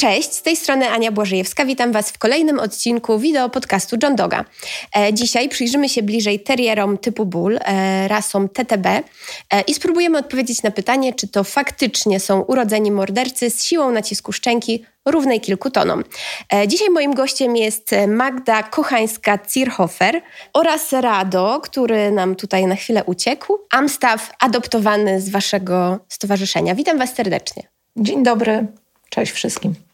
Cześć, z tej strony Ania Błażejewska. Witam Was w kolejnym odcinku wideo podcastu John Doga. E, dzisiaj przyjrzymy się bliżej terierom typu bull, e, rasom TTB e, i spróbujemy odpowiedzieć na pytanie, czy to faktycznie są urodzeni mordercy z siłą nacisku szczęki równej kilku tonom. Dzisiaj moim gościem jest Magda Kochańska-Zierhofer oraz Rado, który nam tutaj na chwilę uciekł, Amstaw adoptowany z Waszego stowarzyszenia. Witam Was serdecznie. Dzień dobry, cześć wszystkim.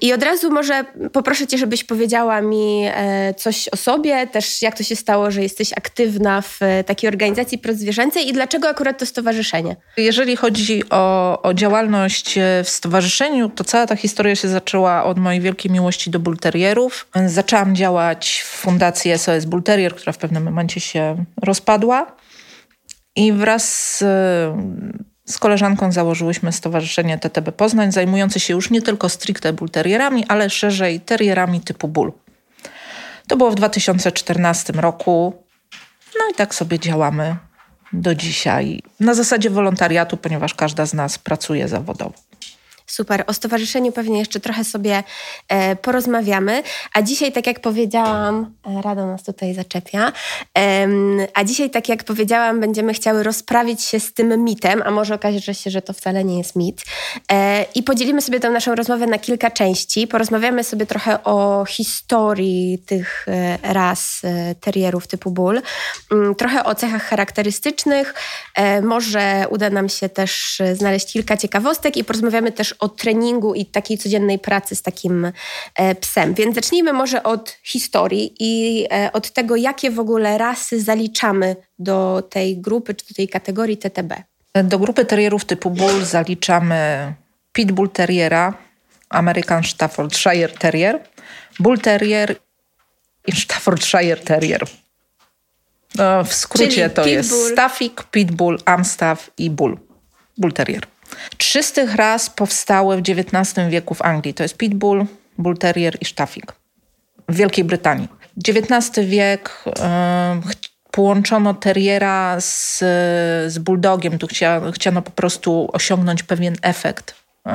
I od razu może poproszę Cię, żebyś powiedziała mi e, coś o sobie, też jak to się stało, że jesteś aktywna w e, takiej organizacji prozwierzęcej i dlaczego akurat to stowarzyszenie? Jeżeli chodzi o, o działalność e, w stowarzyszeniu, to cała ta historia się zaczęła od mojej wielkiej miłości do bulterierów. Zaczęłam działać w fundacji SOS Bulterier, która w pewnym momencie się rozpadła. I wraz z z koleżanką założyłyśmy Stowarzyszenie TTB Poznań, zajmujące się już nie tylko stricte bulterierami, ale szerzej terrierami typu bull. To było w 2014 roku. No i tak sobie działamy do dzisiaj. Na zasadzie wolontariatu, ponieważ każda z nas pracuje zawodowo. Super. O stowarzyszeniu pewnie jeszcze trochę sobie e, porozmawiamy. A dzisiaj, tak jak powiedziałam, e, Rado nas tutaj zaczepia, e, a dzisiaj, tak jak powiedziałam, będziemy chciały rozprawić się z tym mitem, a może okazać się, że to wcale nie jest mit. E, I podzielimy sobie tę naszą rozmowę na kilka części. Porozmawiamy sobie trochę o historii tych e, ras e, terrierów typu bull, mm, trochę o cechach charakterystycznych. może uda nam się też znaleźć kilka ciekawostek i porozmawiamy też o treningu i takiej codziennej pracy z takim e, psem. Więc zacznijmy może od historii i e, od tego, jakie w ogóle rasy zaliczamy do tej grupy czy do tej kategorii TTB. Do grupy terrierów typu bull zaliczamy Pitbull Terriera, American Staffordshire Terrier, Bull Terrier i Staffordshire Terrier. No, w skrócie Czyli to jest Staffik, Pitbull, Amstaff i Bull. Bull Terrier. Trzy z tych ras powstały w XIX wieku w Anglii. To jest Pitbull, Bull Terrier i Staffik. W Wielkiej Brytanii. XIX wiek yy, połączono terriera z, z bulldogiem. Tu chcia, chciano po prostu osiągnąć pewien efekt. Yy,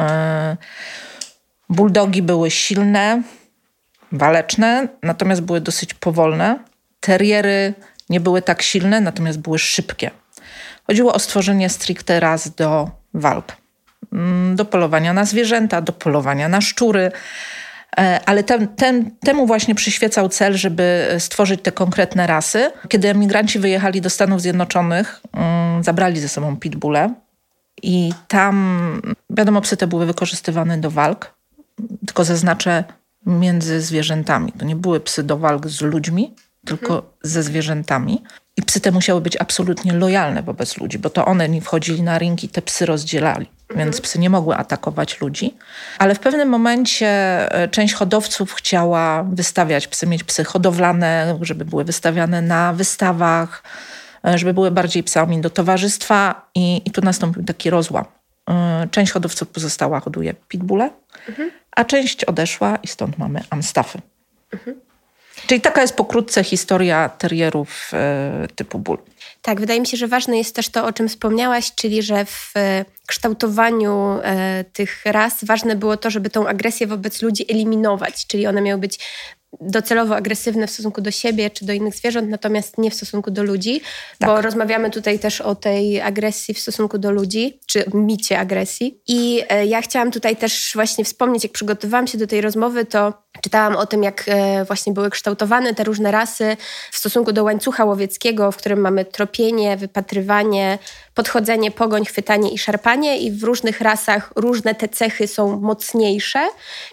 bulldogi były silne, waleczne, natomiast były dosyć powolne. Terriery nie były tak silne, natomiast były szybkie. Chodziło o stworzenie stricte raz do walk. Mm, do polowania na zwierzęta, do polowania na szczury. E, ale ten, ten, temu właśnie przyświecał cel, żeby stworzyć te konkretne rasy. Kiedy emigranci wyjechali do Stanów Zjednoczonych, mm, zabrali ze sobą pitbulle i tam, wiadomo, psy te były wykorzystywane do walk, tylko zaznaczę między zwierzętami. To nie były psy do walk z ludźmi, tylko mhm. ze zwierzętami. I psy te musiały być absolutnie lojalne wobec ludzi, bo to one wchodzili na ring i te psy rozdzielali. Więc psy nie mogły atakować ludzi. Ale w pewnym momencie e, część hodowców chciała wystawiać psy, mieć psy hodowlane, żeby były wystawiane na wystawach, e, żeby były bardziej psami do towarzystwa. I, i tu nastąpił taki rozłam. E, część hodowców pozostała, hoduje pitbulle, mhm. a część odeszła i stąd mamy amstafy. Mhm. Czyli taka jest pokrótce historia terrierów e, typu bull. Tak, wydaje mi się, że ważne jest też to, o czym wspomniałaś, czyli że w e, kształtowaniu e, tych ras ważne było to, żeby tą agresję wobec ludzi eliminować, czyli one miały być docelowo agresywne w stosunku do siebie czy do innych zwierząt, natomiast nie w stosunku do ludzi, tak. bo rozmawiamy tutaj też o tej agresji w stosunku do ludzi, czy micie agresji. I ja chciałam tutaj też właśnie wspomnieć, jak przygotowałam się do tej rozmowy, to czytałam o tym, jak e, właśnie były kształtowane te różne rasy w stosunku do łańcucha łowieckiego, w którym mamy tropienie, wypatrywanie, podchodzenie, pogoń, chwytanie i szarpanie i w różnych rasach różne te cechy są mocniejsze,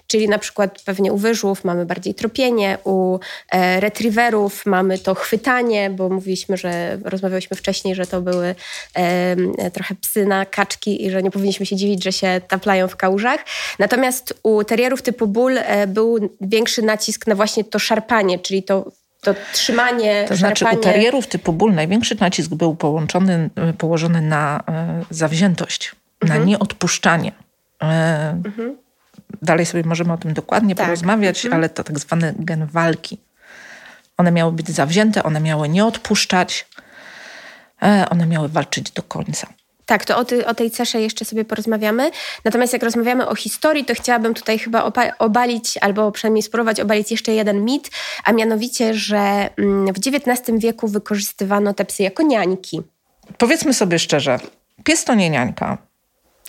czyli na przykład pewnie u wyżłów mamy bardziej tropienie, u e, retriewerów mamy to chwytanie, bo mówiliśmy, że rozmawialiśmy wcześniej, że to były trochę psy na kaczki i że nie powinniśmy się dziwić, że się taplają w kałużach. Natomiast u terrierów typu bull e, był większy nacisk na właśnie to szarpanie, czyli to to trzymanie. To znaczy u terrierów typu ból największy nacisk był połączony, położony na e, zawziętość, mhm. na nieodpuszczanie. E, mhm. Dalej sobie możemy o tym dokładnie tak. porozmawiać, mhm. ale to tak zwany gen walki. One miały być zawzięte, one miały nie odpuszczać, e, one miały walczyć do końca. Tak, to o, ty, o tej cesze jeszcze sobie porozmawiamy. Natomiast jak rozmawiamy o historii, to chciałabym tutaj chyba obalić, albo przynajmniej spróbować obalić jeszcze jeden mit, a mianowicie, że mm, w XIX wieku wykorzystywano te psy jako niańki. Powiedzmy sobie szczerze, pies to nie niańka.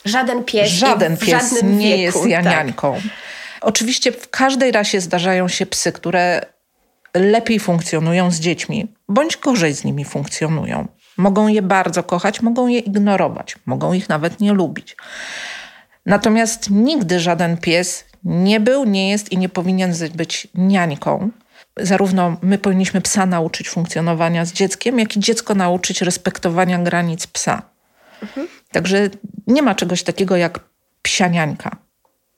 Żaden pies, Żaden pies nie wieku, jest tak. niańką. Tak. Oczywiście w każdej rasie zdarzają się psy, które lepiej funkcjonują z dziećmi, bądź gorzej z nimi funkcjonują. Mogą je bardzo kochać, mogą je ignorować, mogą ich nawet nie lubić. Natomiast nigdy żaden pies nie był, nie jest i nie powinien być niańką. Zarówno my powinniśmy psa nauczyć funkcjonowania z dzieckiem, jak i dziecko nauczyć respektowania granic psa. Mhm. Także nie ma czegoś takiego jak psianiańka.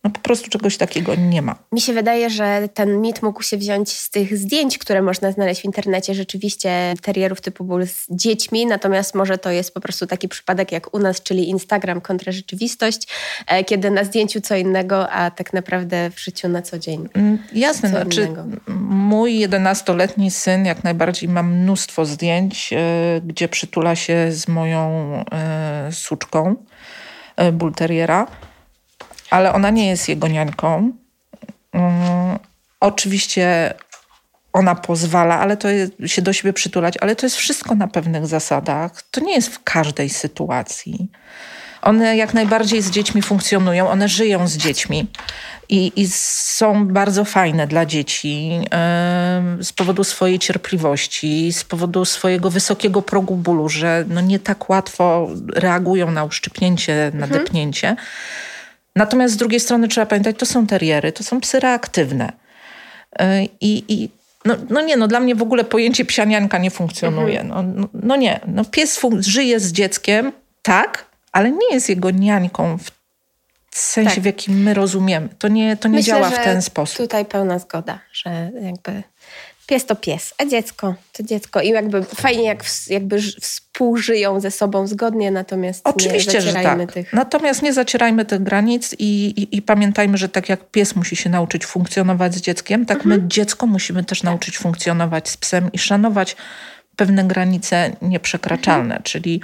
No po prostu czegoś takiego nie ma. Mi się wydaje, że ten mit mógł się wziąć z tych zdjęć, które można znaleźć w internecie, rzeczywiście terierów typu bull z dziećmi, natomiast może to jest po prostu taki przypadek jak u nas, czyli Instagram kontra rzeczywistość, e, kiedy na zdjęciu co innego, a tak naprawdę w życiu na co dzień. Mm, jasne, co znaczy innego. mój 11-letni syn jak najbardziej ma mnóstwo zdjęć, e, gdzie przytula się z moją e, suczką bull terriera ale ona nie jest jego niańką. Um, oczywiście ona pozwala, ale to jest, się do siebie przytulać, ale to jest wszystko na pewnych zasadach. To nie jest w każdej sytuacji. One jak najbardziej z dziećmi funkcjonują, one żyją z dziećmi i, i są bardzo fajne dla dzieci yy, z powodu swojej cierpliwości, z powodu swojego wysokiego progu bólu, że no nie tak łatwo reagują na uszczypnięcie, na mhm. depnięcie. Natomiast z drugiej strony trzeba pamiętać, to są teriery, to są psy reaktywne. Y, I, i no, no nie, no dla mnie w ogóle pojęcie psianianka nie funkcjonuje. Mhm. No, no, no, nie, no pies żyje z dzieckiem, tak, ale nie jest jego niańką w sensie, tak. w jakim my rozumiemy. To nie, to nie Myślę, działa w ten sposób. tutaj pełna zgoda, że jakby pies to pies, a dziecko to dziecko. I jakby fajnie, jak jakby współżyją ze sobą zgodnie, natomiast Oczywiście, nie zacierajmy że tak. tych... Natomiast nie zacierajmy tych granic i, i, i, pamiętajmy, że tak jak pies musi się nauczyć funkcjonować z dzieckiem, tak mhm. my dziecko musimy też nauczyć funkcjonować z psem i szanować pewne granice nieprzekraczalne, mhm. czyli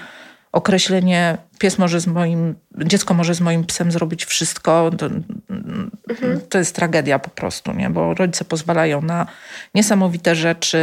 określenie pies może z moim, dziecko może z moim psem zrobić wszystko, to, mhm. to jest tragedia po prostu, nie? bo rodzice pozwalają na niesamowite rzeczy,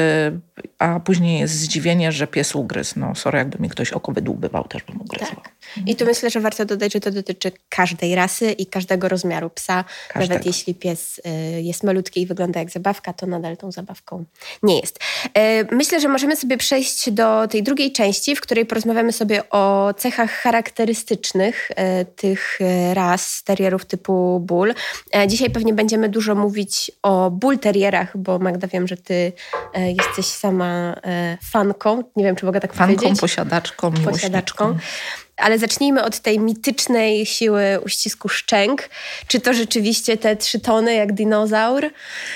a później jest zdziwienie, że pies ugryzł. No sorry, jakby mi ktoś oko wydłubywał, też bym ugryzła. Tak. I tu myślę, że warto dodać, że to dotyczy każdej rasy i każdego rozmiaru psa. Każdego. Nawet jeśli pies y, jest malutki i wygląda jak zabawka, to nadal tą zabawką nie jest. Y, myślę, że możemy sobie przejść do tej drugiej części, w której porozmawiamy sobie o cechach charakterystycznych y, tych ras terrierów typu bull. Dzisiaj pewnie będziemy dużo mówić o bull terrierach, bo Magda wiem, że ty jesteś sama fanką. Nie wiem, czy mogę tak fanką, powiedzieć. Posiadaczką, posiadaczką. Ale zacznijmy od tej mitycznej siły uścisku szczęk. Czy to rzeczywiście te trzy tony jak dinozaur?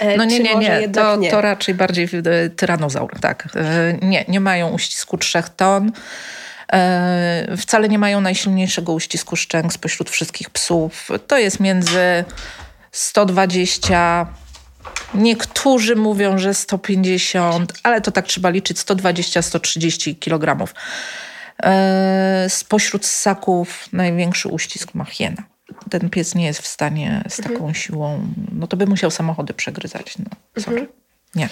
E, no nie, nie, nie. To, nie. to raczej bardziej e, tyranozaur, tak. Nie, nie mają uścisku trzech ton. Wcale nie mają najsilniejszego uścisku szczęk spośród wszystkich psów. To jest między 120 Niektórzy mówią, że 150, ale to tak trzeba liczyć 120-130 kg. E, spośród ssaków największy uścisk ma hiena. Ten pies nie jest w stanie z taką mhm. siłą, no to by musiał samochody przegryzać. No, sorry. Mhm. Nie.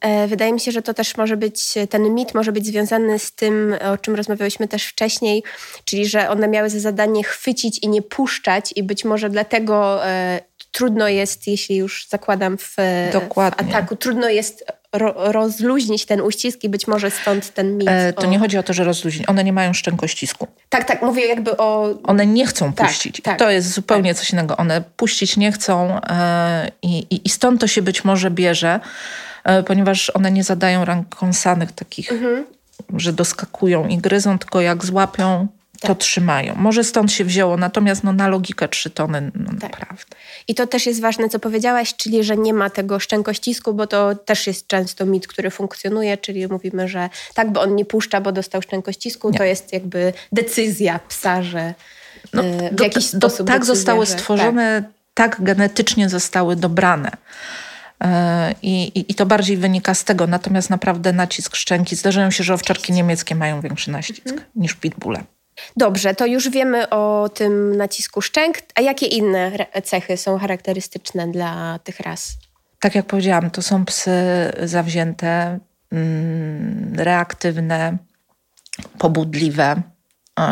E, wydaje mi się, że to też może być, ten mit może być związany z tym, o czym rozmawiałyśmy też wcześniej, czyli że one miały za zadanie chwycić i nie puszczać, i być może dlatego e, trudno jest, jeśli już zakładam w, w ataku, trudno jest ro, rozluźnić ten uścisk i być może stąd ten mit. E, to o... nie chodzi o to, że rozluźnić. One nie mają szczękościsku. Tak, tak, mówię jakby o... One nie chcą tak, puścić. Tak, to jest zupełnie tak. coś innego. One puścić nie chcą e, i, i stąd to się być może bierze, e, ponieważ one nie zadają rankonsanych takich, mhm. że doskakują i gryzą, tylko jak złapią, to tak. trzymają. Może stąd się wzięło, natomiast no, na logikę trzy tony no, tak. naprawdę. I to też jest ważne, co powiedziałaś, czyli że nie ma tego szczękościsku, bo to też jest często mit, który funkcjonuje, czyli mówimy, że tak, bo on nie puszcza, bo dostał szczękościsku, nie. to jest jakby decyzja psa, że no, e, w do, jakiś do, sposób Tak zostały że, stworzone, tak. tak genetycznie zostały dobrane. E, I, i, I, to bardziej wynika z tego. Natomiast naprawdę nacisk szczęki. Zdarzają się, że owczarki niemieckie mają większy nacisk mhm. niż pitbulle. Dobrze, to już wiemy o tym nacisku szczęk. A jakie inne cechy są charakterystyczne dla tych ras? Tak jak powiedziałam, to są psy zawzięte, mm, reaktywne, pobudliwe.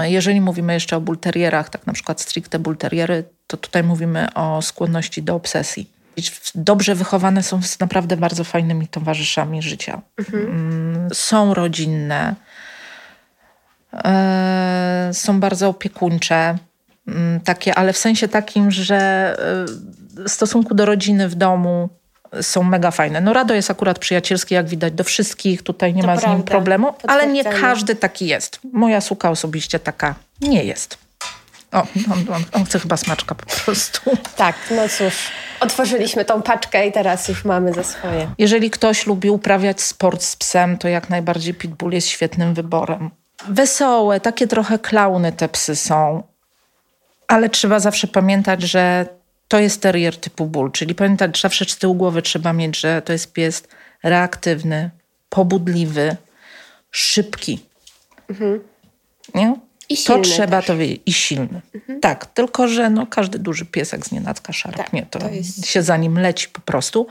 Jeżeli mówimy jeszcze o bulterierach, tak na przykład stricte bulteriery, to tutaj mówimy o skłonności do obsesji. Dobrze wychowane są z naprawdę bardzo fajnymi towarzyszami życia. Mhm. Mm, są rodzinne, są bardzo opiekuńcze, mm, takie, ale w sensie takim, że e, w stosunku do rodziny w domu są mega fajne. No Rado jest akurat przyjacielski, jak widać, do wszystkich. Tutaj nie to ma prawda. z nim problemu, ale nie każdy taki jest. Moja suka osobiście taka nie jest. O, on, on, on, chce chyba smaczka po prostu. Tak, no cóż. Otworzyliśmy tą paczkę i teraz już mamy za swoje. Jeżeli ktoś lubi uprawiać sport z psem, to jak najbardziej pitbull jest świetnym wyborem. Wesołe, takie trochę klauny te psy są, ale trzeba zawsze pamiętać, że to jest terrier typu bull, czyli pamiętać, że zawsze z tyłu głowy trzeba mieć, że to jest pies reaktywny, pobudliwy, szybki. Mhm. Nie? I silny to trzeba też. to wiedzieć. I silny. Mhm. Tak, tylko że no, każdy duży piesek z nienacka szarpnie. Tak, to, to jest... się za nim leci po prostu.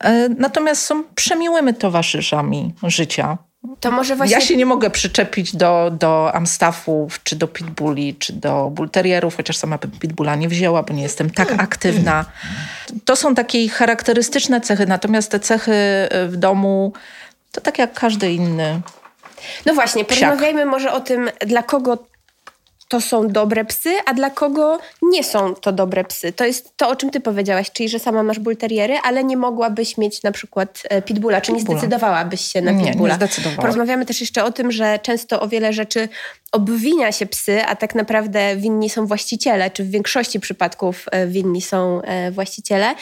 E, natomiast są przemiłymi towarzyszami życia. To może właśnie... Ja się nie mogę przyczepić do, do Amstaffów, czy do Pitbulli, czy do Bullterrierów, chociaż sama bym Pitbulla nie wzięła, bo nie jestem tak aktywna. To są takie charakterystyczne cechy, natomiast te cechy w domu to tak jak każdy inny no właśnie, porozmawiajmy może o tym, dla kogo to są dobre psy, a dla kogo nie są to dobre psy. To jest to, o czym ty powiedziałaś, czyli że sama masz bulteriery, ale nie mogłabyś mieć na przykład e, pitbulla, czy nie zdecydowałabyś się na pitbulla. Nie, nie Porozmawiamy też jeszcze o tym, że często o wiele rzeczy obwinia się psy, a tak naprawdę winni są właściciele, czy w większości przypadków e, winni są e, właściciele,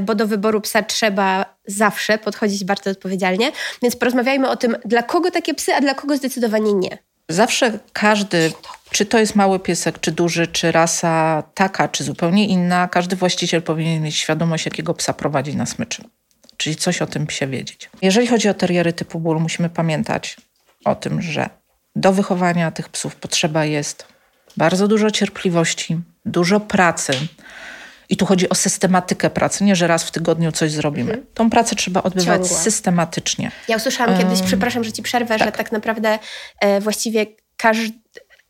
bo do wyboru psa trzeba zawsze podchodzić bardzo odpowiedzialnie. Więc porozmawiajmy o tym, dla kogo takie psy, a dla kogo zdecydowanie nie. Zawsze każdy, czy to jest mały piesek, czy duży, czy rasa taka, czy zupełnie inna, każdy właściciel powinien mieć świadomość, jakiego psa prowadzi na smyczy. Czyli coś o tym psie wiedzieć. Jeżeli chodzi o teriery typu bull, musimy pamiętać o tym, że do wychowania tych psów potrzeba jest bardzo dużo cierpliwości, dużo pracy. I tu chodzi o systematykę pracy, nie że raz w tygodniu coś zrobimy. Mhm. Tą pracę trzeba odbywać systematycznie. Ja usłyszałam kiedyś, przepraszam, że ci przerwę, tak. że tak naprawdę e, właściwie każdy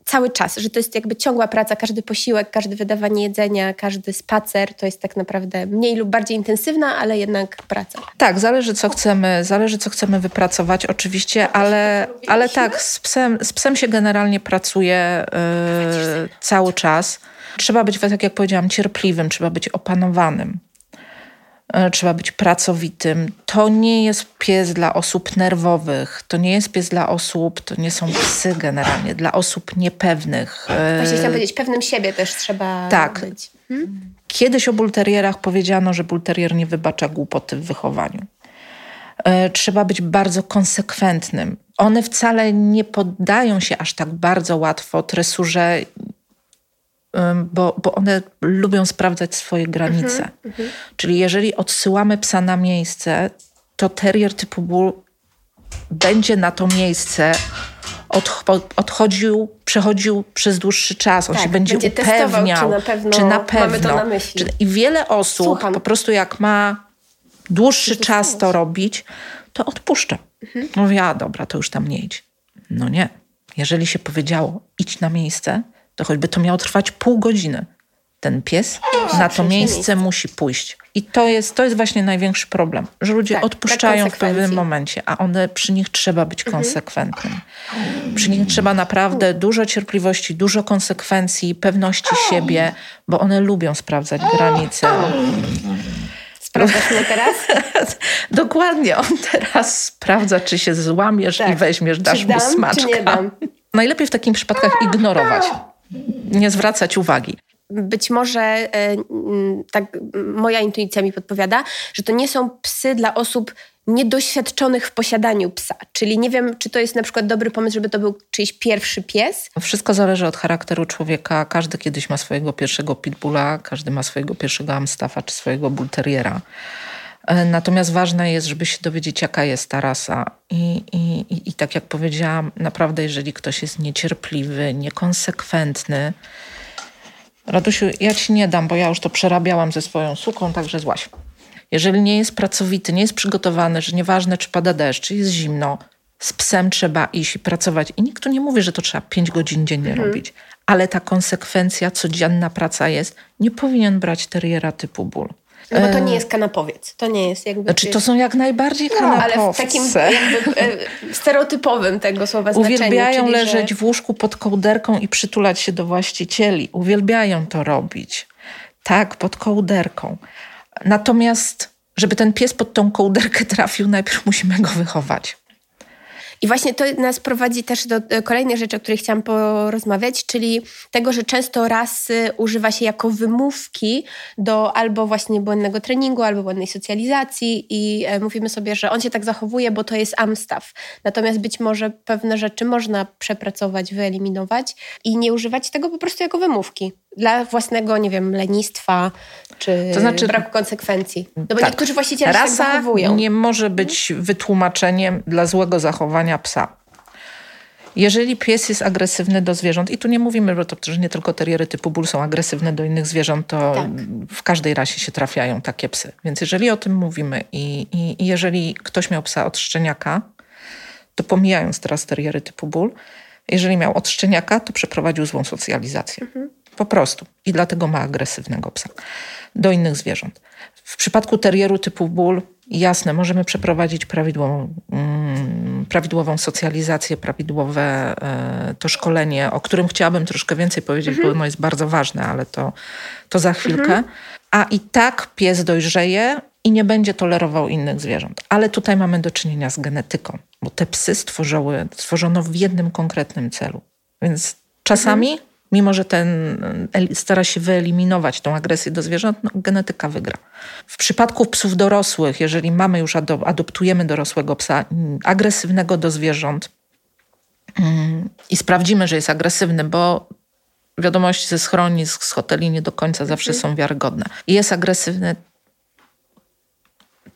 cały czas, że to jest jakby ciągła praca, każdy posiłek, każde wydawanie jedzenia, każdy spacer to jest tak naprawdę mniej lub bardziej intensywna, ale jednak praca. Tak, zależy co chcemy, zależy co chcemy wypracować oczywiście, ale, ale tak, z psem, z psem się generalnie pracuje yy, cały czas. Trzeba być, tak jak powiedziałam, cierpliwym, trzeba być opanowanym. E, trzeba być pracowitym. To nie jest pies dla osób nerwowych, to nie jest pies dla osób, to nie są psy generalnie, dla osób niepewnych. E, Właśnie chciałam powiedzieć, pewnym siebie też trzeba tak. być. Hmm? Kiedyś o bulterierach powiedziano, że bulterier nie wybacza głupoty w wychowaniu. E, trzeba być bardzo konsekwentnym. One wcale nie poddają się aż tak bardzo łatwo tresurze bo, bo one lubią sprawdzać swoje granice. Mhm, mhm. Czyli jeżeli odsyłamy psa na miejsce, to terrier typu bull będzie na to miejsce odchodził, przechodził przez dłuższy czas. On tak, się będzie, będzie upewniał, testował, czy na pewno, czy na pewno mamy to na myśli. Czy, I wiele osób Słucham. po prostu jak ma dłuższy czas to robić, to odpuszcza. Mhm. Mówi, a dobra, to już tam nie idź. No nie. Jeżeli się powiedziało, idź na miejsce, to choćby to miało trwać pół godziny. Ten pies na to miejsce musi pójść. I to jest, to jest właśnie największy problem, że ludzie tak, odpuszczają w pewnym momencie, a one przy nich trzeba być mhm. konsekwentnym. Przy nich trzeba naprawdę dużo cierpliwości, dużo konsekwencji, pewności siebie, bo one lubią sprawdzać granice. Sprawdzasz mnie teraz? Dokładnie. On teraz sprawdza, czy się złamiesz tak. i weźmiesz, dasz mu smaczka. Najlepiej w takich przypadkach ignorować nie zwracać uwagi. Być może e, tak moja intuicja mi podpowiada, że to nie są psy dla osób niedoświadczonych w posiadaniu psa. Czyli nie wiem, czy to jest na przykład dobry pomysł, żeby to był czyjś pierwszy pies. Wszystko zależy od charakteru człowieka. Każdy kiedyś ma swojego pierwszego pitbulla, każdy ma swojego pierwszego amstaffa czy swojego bullterriera. E, natomiast ważne jest, żeby się dowiedzieć, jaka jest ta rasa. I, i, i, I tak jak powiedziałam, naprawdę, jeżeli ktoś jest niecierpliwy, niekonsekwentny, Radusiu, ja ci nie dam, bo ja już to przerabiałam ze swoją suką, także złaś. Jeżeli nie jest pracowity, nie jest przygotowany, że nieważne czy pada deszcz, czy jest zimno, z psem trzeba iść i pracować. I nikt tu nie mówi, że to trzeba 5 godzin dziennie mhm. robić, ale ta konsekwencja, codzienna praca jest, nie powinien brać teriera typu ból. No bo to nie jest kanapowiec. To nie jest jakby... Znaczy to są jak najbardziej kanapowce. No, ale w takim jakby, e, stereotypowym tego słowa znaczeniu. Uwielbiają leżeć że... w łóżku pod kołderką i przytulać się do właścicieli. Uwielbiają to robić. Tak, pod kołderką. Natomiast, żeby ten pies pod tą kołderkę trafił, najpierw musimy go wychować. I właśnie to nas prowadzi też do kolejnej rzeczy, o której chciałam porozmawiać, czyli tego, że często rasy używa się jako wymówki do albo właśnie błędnego treningu, albo błędnej socjalizacji i e, mówimy sobie, że on się tak zachowuje, bo to jest amstaw. Natomiast być może pewne rzeczy można przepracować, wyeliminować i nie używać tego po prostu jako wymówki dla własnego, nie wiem, lenistwa czy to znaczy, braku konsekwencji. No bo tak, niektórzy właściciele rasa się tak zachowują. nie może być wytłumaczeniem dla złego zachowania psa. Jeżeli pies jest agresywny do zwierząt, i tu nie mówimy, że to że nie tylko teriery typu ból są agresywne do innych zwierząt, to tak. w każdej rasie się trafiają takie psy. Więc jeżeli o tym mówimy i, i, i jeżeli ktoś miał psa od szczeniaka, to pomijając teraz teriery typu ból, jeżeli miał od szczeniaka, to przeprowadził złą socjalizację. Mhm. Po prostu. I dlatego ma agresywnego psa do innych zwierząt. W przypadku terieru typu ból, jasne, możemy przeprowadzić prawidłową, mm, prawidłową socjalizację, prawidłowe e, to szkolenie, o którym chciałabym troszkę więcej powiedzieć, mhm. bo ono jest bardzo ważne, ale to, to za chwilkę. Mhm. A i tak pies dojrzeje i nie będzie tolerował innych zwierząt. Ale tutaj mamy do czynienia z genetyką, bo te psy stworzyły, stworzono w jednym konkretnym celu. Więc czasami mhm mimo że ten stara się wyeliminować tą agresję do zwierząt, no, genetyka wygra. W przypadku psów dorosłych, jeżeli mamy już adoptujemy dorosłego psa mm, agresywnego do zwierząt mm, i sprawdzimy, że jest agresywny, bo wiadomości ze schronisk, z hoteli nie do końca zawsze mhm. są wiarygodne. I jest agresywny.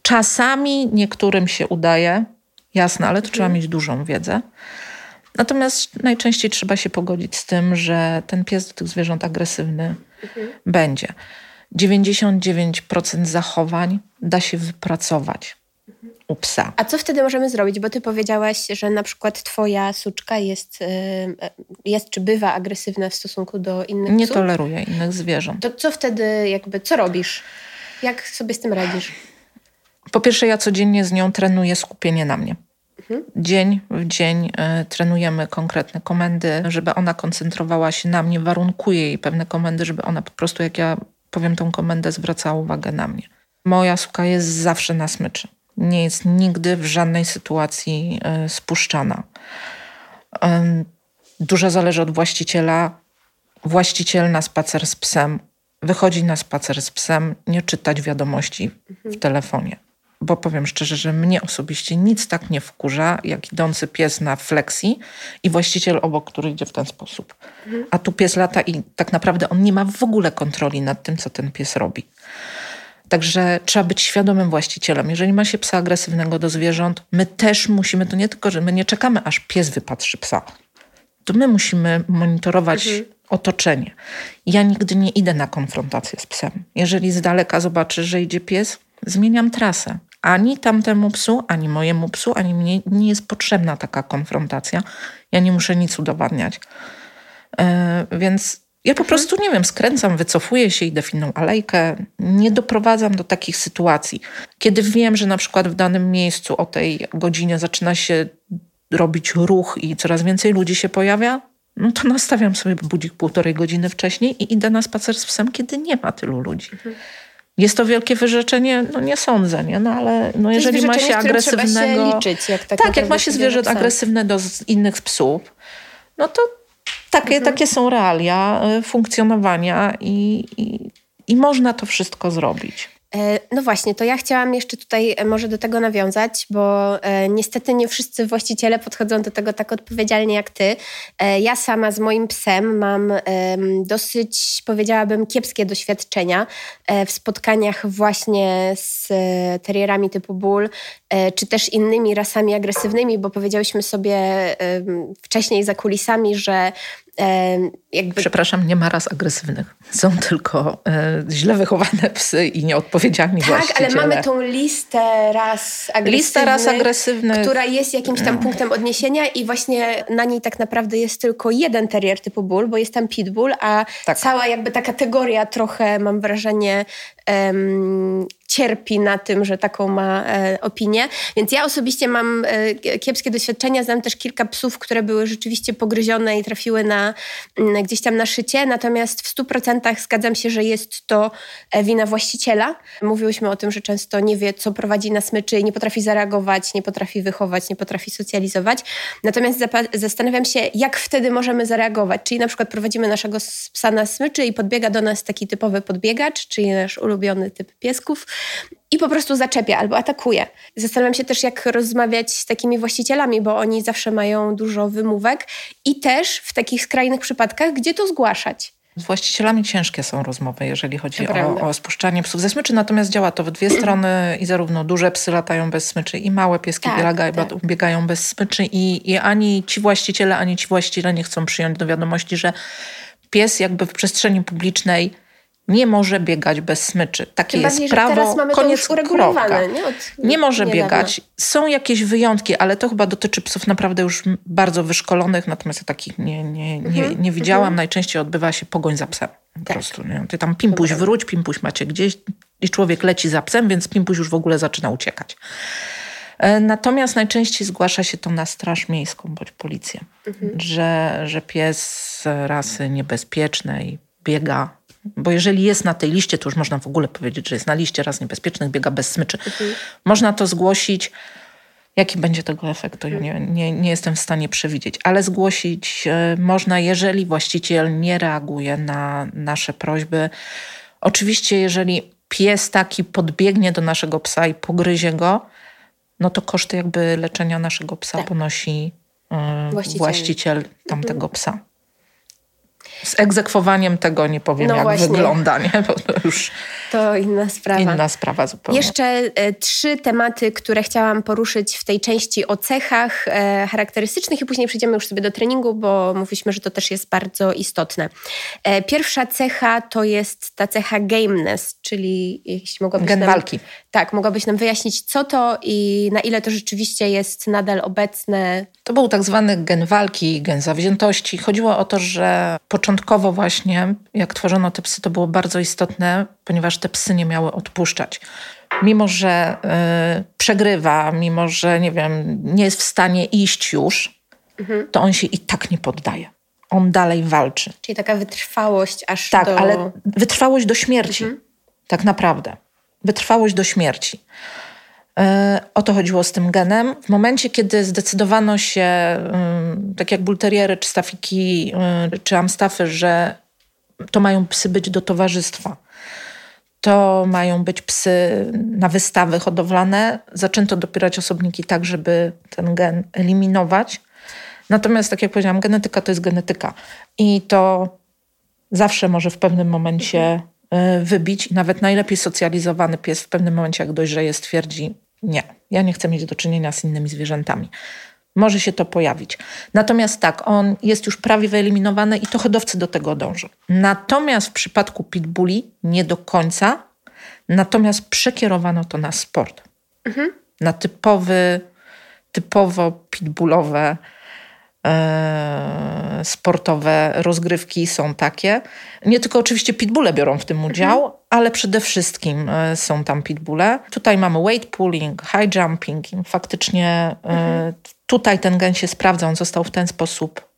Czasami niektórym się udaje, jasne, ale to trzeba mhm. mieć dużą wiedzę. Natomiast najczęściej trzeba się pogodzić z tym, że ten pies do tych zwierząt agresywny mhm. będzie. 99% zachowań da się wypracować u psa. A co wtedy możemy zrobić? Bo ty powiedziałaś, że na przykład twoja suczka jest, y, jest czy bywa agresywna w stosunku do innych Nie psów. toleruje innych zwierząt. To co wtedy jakby, co robisz? Jak sobie z tym radzisz? Po pierwsze, ja codziennie z nią trenuję skupienie na mnie. Dzień w dzień y, trenujemy konkretne komendy, żeby ona koncentrowała się na mnie, warunkuję jej pewne komendy, żeby ona po prostu, jak ja powiem tą komendę, zwracała uwagę na mnie. Moja suka jest zawsze na smyczy. Nie jest nigdy w żadnej sytuacji y, spuszczana. Dużo zależy od właściciela. Właściciel na spacer z psem wychodzi na spacer z psem, nie czytać wiadomości w telefonie bo powiem szczerze, że mnie osobiście nic tak nie wkurza, jak idący pies na flexi i właściciel obok, który idzie w ten sposób. A tu pies lata i tak naprawdę on nie ma w ogóle kontroli nad tym, co ten pies robi. Także trzeba być świadomym właścicielem. Jeżeli ma się psa agresywnego do zwierząt, my też musimy, to nie tylko, że my nie czekamy, aż pies wypatrzy psa. To my musimy monitorować mhm. otoczenie. Ja nigdy nie idę na konfrontację z psem. Jeżeli z daleka zobaczę, że idzie pies, zmieniam trasę ani tamtemu psu, ani mojemu psu, ani mnie nie jest potrzebna taka konfrontacja. Ja nie muszę nic udowadniać. Yy, więc ja po mhm. prostu, nie wiem, skręcam, wycofuję się, idę w inną alejkę. Nie doprowadzam do takich sytuacji. Kiedy wiem, że na przykład w danym miejscu o tej godzinie zaczyna się robić ruch i coraz więcej ludzi się pojawia, no to nastawiam sobie budzik półtorej godziny wcześniej i idę na spacer z psem, kiedy nie ma tylu ludzi. Mhm. Jest to wielkie wyrzeczenie? No nie sądzę, nie? No ale no jeżeli ma się agresywnego... Się liczyć, jak tak, tak jak ma się zwierzę agresywne do innych psów, no to takie, mhm. takie są realia y, funkcjonowania i, i, i można to wszystko zrobić. E, no właśnie, to ja chciałam jeszcze tutaj e, może do tego nawiązać, bo e, niestety nie wszyscy właściciele podchodzą do tego tak odpowiedzialnie jak ty. Ja sama z moim psem mam dosyć, powiedziałabym, kiepskie doświadczenia w spotkaniach właśnie z terrierami typu bull, czy też innymi rasami agresywnymi, bo powiedziałyśmy sobie wcześniej za kulisami, że jakby... Przepraszam, nie ma ras agresywnych. Są tylko e, źle wychowane psy i nieodpowiedzialni tak, właściciele. Tak, ale mamy tą listę ras agresywnych, Lista ras agresywnych, która jest jakimś tam punktem odniesienia i właśnie na niej tak naprawdę jest tylko jeden terrier typu bull, bo jest tam pitbull, a tak. cała jakby ta kategoria trochę, mam wrażenie, cierpi na tym, że taką ma e, opinię. Więc ja osobiście mam e, kiepskie doświadczenia. Znam też kilka psów, które były rzeczywiście pogryzione i trafiły na, mm, gdzieś tam na szycie. Natomiast w 100% zgadzam się, że jest to e, wina właściciela. Mówiłyśmy o tym, że często nie wie, co prowadzi na smyczy i nie potrafi zareagować, nie potrafi wychować, nie potrafi socjalizować. Natomiast zastanawiam się, jak wtedy możemy zareagować. Czyli na przykład prowadzimy naszego psa na smyczy i podbiega do nas taki typowy podbiegacz, czyli nasz ulubiony typ piesków i po prostu zaczepia albo atakuje. Zastanawiam się też, jak rozmawiać z takimi właścicielami, bo oni zawsze mają dużo wymówek i też w takich skrajnych przypadkach, gdzie to zgłaszać. Z właścicielami ciężkie są rozmowy, jeżeli chodzi o, o, spuszczanie psów ze smyczy, natomiast działa to w dwie strony i zarówno duże psy latają bez smyczy i małe pieski tak, biegają, tak. biegają bez smyczy i, i ani ci właściciele, ani ci właściciele nie chcą przyjąć do wiadomości, że pies jakby w przestrzeni publicznej nie może biegać bez smyczy. Takie jest bardziej, prawo, teraz mamy koniec to uregulowane. Nie, Od, nie może niedawno. biegać. Są jakieś wyjątki, ale to chyba dotyczy psów naprawdę już bardzo wyszkolonych, natomiast ja takich nie, nie, nie, mhm. nie widziałam. Mhm. Najczęściej odbywa się pogoń za psem. Po tak. prostu. Nie? Ty tam pimpuś Dobra. wróć, pimpuś macie gdzieś i człowiek leci za psem, więc pimpuś już w ogóle zaczyna uciekać. E, natomiast najczęściej zgłasza się to na Straż Miejską bądź policję, mhm. że, że pies rasy niebezpiecznej biega bo jeżeli jest na tej liście, to już można w ogóle powiedzieć, że jest na liście raz niebezpiecznych, biega bez smyczy. Mhm. Można to zgłosić. Jaki będzie tego efekt, to ja nie, nie, nie jestem w stanie przewidzieć, ale zgłosić e, można, jeżeli właściciel nie reaguje na nasze prośby. Oczywiście, jeżeli pies taki podbiegnie do naszego psa i pogryzie go, no to koszty jakby leczenia naszego psa tak. ponosi e, właściciel, właściciel tamtego mhm. psa z egzekwowaniem tego nie powiem, no jak właśnie. wygląda, nie? Bo to już to inna sprawa. Inna sprawa zupełnie. Jeszcze e, trzy tematy, które chciałam poruszyć w tej części o cechach e, charakterystycznych i później przejdziemy już sobie do treningu, bo mówiliśmy, że to też jest bardzo istotne. E, pierwsza cecha to jest ta cecha gameness, czyli jeśli mogłabyś Gen nam, walki. Tak, mogłabyś nam wyjaśnić, co to i na ile to rzeczywiście jest nadal obecne. To był tak zwany gen walki, gen zawziętości. Chodziło o to, że początkowo właśnie, jak tworzono te psy, to było bardzo istotne, ponieważ te psy nie miały odpuszczać. Mimo, że y, przegrywa, mimo, że nie wiem, nie jest w stanie iść już, mhm. to on się i tak nie poddaje. On dalej walczy. Czyli taka wytrwałość aż tak, do... Tak, ale wytrwałość do śmierci. Mhm. Tak naprawdę. Wytrwałość do śmierci. E, o to chodziło z tym genem. W momencie, kiedy zdecydowano się, tak jak bulteriery, czy stafiki, y, czy amstafy, że to mają psy być do towarzystwa, to mają być psy na wystawy hodowlane, zaczęto dopierać osobniki tak, żeby ten gen eliminować. Natomiast, tak jak powiedziałam, genetyka to jest genetyka i to zawsze może w pewnym momencie y, wybić. Nawet najlepiej socjalizowany pies w pewnym momencie, jak dojrzeje, stwierdzi, nie, ja nie chcę mieć do czynienia z innymi zwierzętami. Może się to pojawić. Natomiast tak, on jest już prawie wyeliminowany i to hodowcy do tego dążą. Natomiast w przypadku pitbulli nie do końca, natomiast przekierowano to na sport. Mhm. Na typowy, typowo pitbullowe sportowe rozgrywki są takie. Nie tylko oczywiście pitbulle biorą w tym mhm. udział, mhm. ale przede wszystkim e, są tam pitbulle. Tutaj mamy weight pulling, high jumping. Faktycznie e, mhm. tutaj ten gen się sprawdza, on został w ten sposób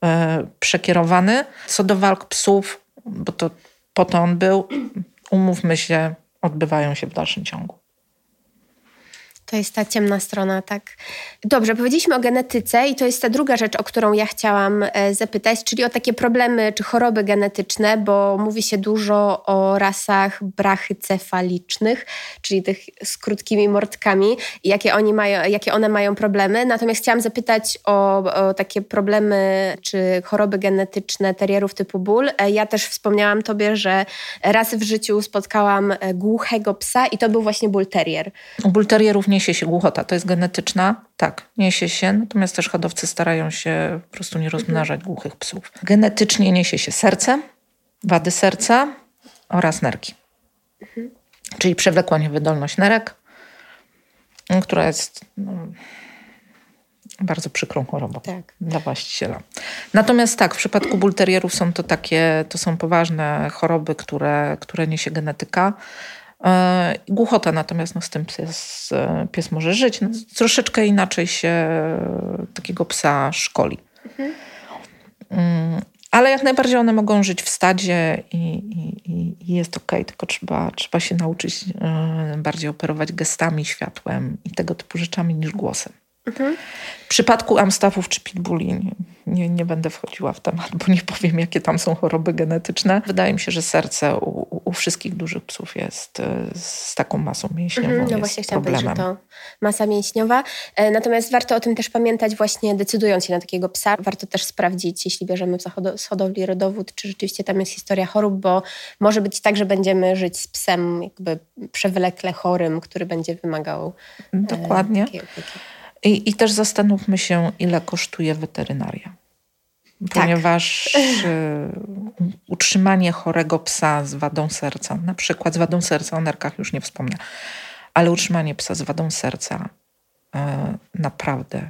przekierowany. Co do walk psów, bo to po to on był, umówmy się, odbywają się w dalszym ciągu. To jest ta ciemna strona, tak. Dobrze, powiedzieliśmy o genetyce i to jest ta druga rzecz, o którą ja chciałam e, zapytać, czyli o takie problemy czy choroby genetyczne, bo mówi się dużo o rasach brachycefalicznych, czyli tych z krótkimi mordkami, jakie, oni mają, jakie one mają problemy. Natomiast chciałam zapytać o, o takie problemy czy choroby genetyczne terierów typu ból. E, ja też wspomniałam tobie, że raz w życiu spotkałam e, głuchego psa i to był właśnie bull terrier. Bull terrierów niesie się głuchota, to jest genetyczna, tak, niesie się, natomiast też hodowcy starają się po prostu nie rozmnażać głuchych psów. Genetycznie niesie się serce, wady serca oraz nerki. Mhm. Czyli przewlekła niewydolność nerek, która jest no, bardzo przykrą chorobą tak. dla właściciela. Natomiast tak, w przypadku bulterierów są to takie, to są poważne choroby, które, które niesie genetyka. E, głuchota natomiast no, z tym pies, pies może żyć. No, troszeczkę inaczej się takiego psa szkoli. Mhm. Mm, ale jak najbardziej one mogą żyć w stadzie i, i, i jest ok, tylko trzeba, trzeba się nauczyć e, bardziej operować gestami, światłem i tego typu rzeczami niż głosem. Mhm. W przypadku Amstaffów czy Pitbulli nie, nie będę wchodziła w temat, bo nie powiem, jakie tam są choroby genetyczne. Wydaje mi się, że serce u, u wszystkich dużych psów jest e, z taką masą mięśniową. Mhm, no właśnie chciałam powiedzieć, że to masa mięśniowa. E, natomiast warto o tym też pamiętać właśnie decydując się na takiego psa. Warto też sprawdzić, jeśli bierzemy psa z hodowli rodowód, czy rzeczywiście tam jest historia chorób, bo może być tak, że będziemy żyć z psem jakby przewlekle chorym, który będzie wymagał e, Dokładnie. Takiej opieki. I, I też zastanówmy się, ile kosztuje weterynaria. Ponieważ tak. utrzymanie chorego psa z wadą serca, na przykład z wadą serca, o nerkach już nie wspomnę, ale utrzymanie psa z wadą serca y, naprawdę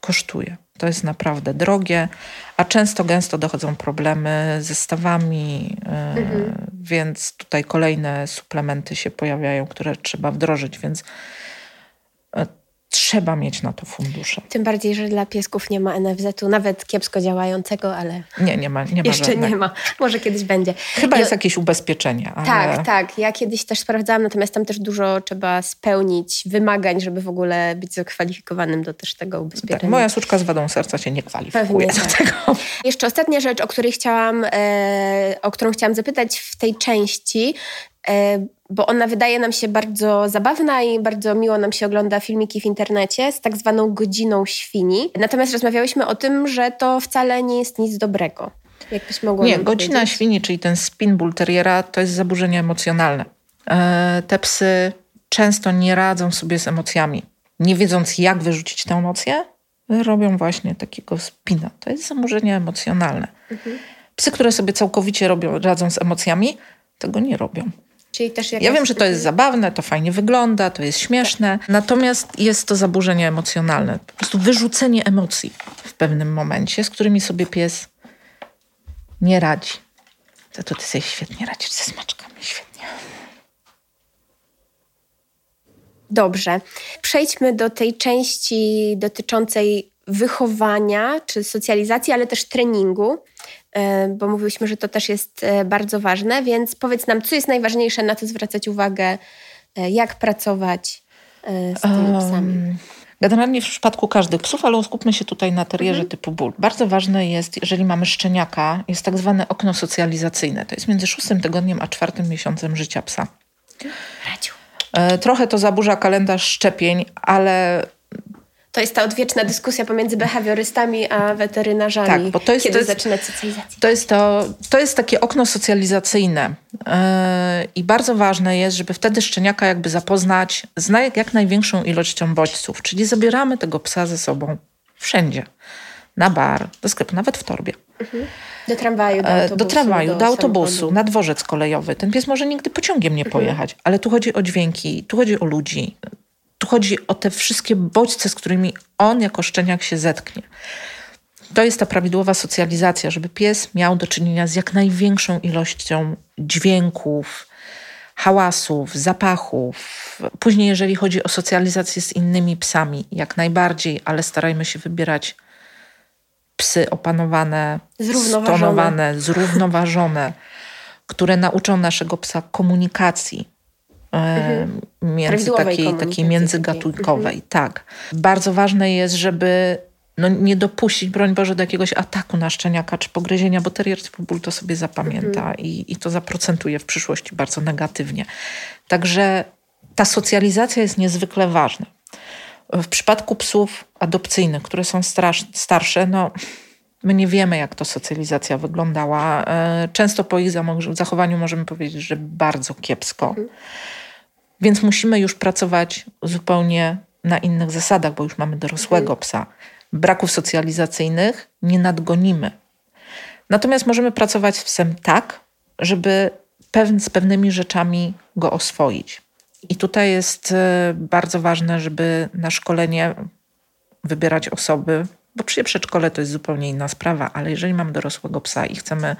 kosztuje. To jest naprawdę drogie, a często gęsto dochodzą problemy ze stawami, y, mhm. więc tutaj kolejne suplementy się pojawiają, które trzeba wdrożyć, więc trzeba mieć na to fundusze. Tym bardziej, że dla piesków nie ma NFZ-u, nawet kiepsko działającego, ale. Nie, nie ma. Nie ma jeszcze żadnego. nie ma. Może kiedyś będzie. Chyba jest jakieś ubezpieczenie. Ale... Tak, tak. Ja kiedyś też sprawdzałam, natomiast tam też dużo trzeba spełnić wymagań, żeby w ogóle być zakwalifikowanym do też tego ubezpieczenia. Tak, moja suczka z wadą serca się nie kwalifikuje Pewnie, do tak. tego. Jeszcze ostatnia rzecz, o której chciałam, e, o którą chciałam zapytać w tej części, bo ona wydaje nam się bardzo zabawna i bardzo miło nam się ogląda filmiki w internecie z tak zwaną godziną świni. Natomiast rozmawiałyśmy o tym, że to wcale nie jest nic dobrego. Jakbyś mogła Nie, godzina powiedzieć? świni, czyli ten spin bull terriera, to jest zaburzenie emocjonalne. E, te psy często nie radzą sobie z emocjami. Nie wiedząc, jak wyrzucić tę emocję, robią właśnie takiego spina. To jest zaburzenie emocjonalne. Mhm. Psy, które sobie całkowicie robią, radzą z emocjami, tego nie robią. Czyli też jakaś... Ja wiem, że to jest zabawne, to fajnie wygląda, to jest śmieszne, natomiast jest to zaburzenie emocjonalne. Po prostu wyrzucenie emocji w pewnym momencie, z którymi sobie pies nie radzi. Za to ty sobie świetnie radzisz ze smaczkami, świetnie. Dobrze. Przejdźmy do tej części dotyczącej wychowania czy socjalizacji, ale też treningu. E, bo mówiliśmy, że to też jest e, bardzo ważne, więc powiedz nam, co jest najważniejsze, na co zwracać uwagę, e, jak pracować z tymi psami. Generalnie w przypadku każdych psów, ale skupmy się tutaj na terierze mhm. typu ból. Bardzo ważne jest, jeżeli mamy szczeniaka, jest tak zwane okno socjalizacyjne. To jest między szóstym tygodniem a czwartym miesiącem życia psa. Radziu. Trochę to zaburza kalendarz szczepień, ale to jest ta odwieczna dyskusja pomiędzy behawiorystami a weterynarzami. Tak, bo to jest, kiedy to jest, zaczynać socjalizację. To jest, to, to jest takie okno socjalizacyjne yy, i bardzo ważne jest, żeby wtedy szczeniaka jakby zapoznać z naj, jak największą ilością bodźców, czyli zabieramy tego psa ze sobą wszędzie. Na bar, do sklepu, nawet w torbie. Mhm. Do tramwaju, do e, autobusu. Do tramwaju, do, do autobusu, na dworzec kolejowy. Ten pies może nigdy pociągiem nie mhm. pojechać, ale tu chodzi o dźwięki, tu chodzi o ludzi, tu chodzi o te wszystkie bodźce, z którymi on jako szczeniak się zetknie. To jest ta prawidłowa socjalizacja, żeby pies miał do czynienia z jak największą ilością dźwięków, hałasów, zapachów. Później, jeżeli chodzi o socjalizację z innymi psami, jak najbardziej, ale starajmy się wybierać psy opanowane, zrównoważone, stonowane, zrównoważone które nauczą naszego psa komunikacji, mhm. między takiej, takiej międzygatunkowej. Mhm. Tak. Bardzo ważne jest, żeby no, nie dopuścić, broń Boże, do jakiegoś ataku na szczeniaka czy pogryzienia, bo terrier typu ból to sobie zapamięta mhm. i, i to zaprocentuje w przyszłości bardzo negatywnie. Także ta socjalizacja jest niezwykle ważna. W przypadku psów adopcyjnych, które są strasz, starsze, no my nie wiemy, jak to socjalizacja wyglądała. E, często po ich zachowaniu możemy powiedzieć, że bardzo kiepsko. Mhm. Więc musimy już pracować zupełnie na innych zasadach, bo już mamy dorosłego mhm. psa. Braków socjalizacyjnych nie nadgonimy. Natomiast możemy pracować z psem tak, żeby z pewnymi rzeczami go oswoić. I tutaj jest e, bardzo ważne, żeby na szkolenie wybierać osoby, bo przy przedszkole to jest zupełnie inna sprawa, ale jeżeli mam dorosłego psa i chcemy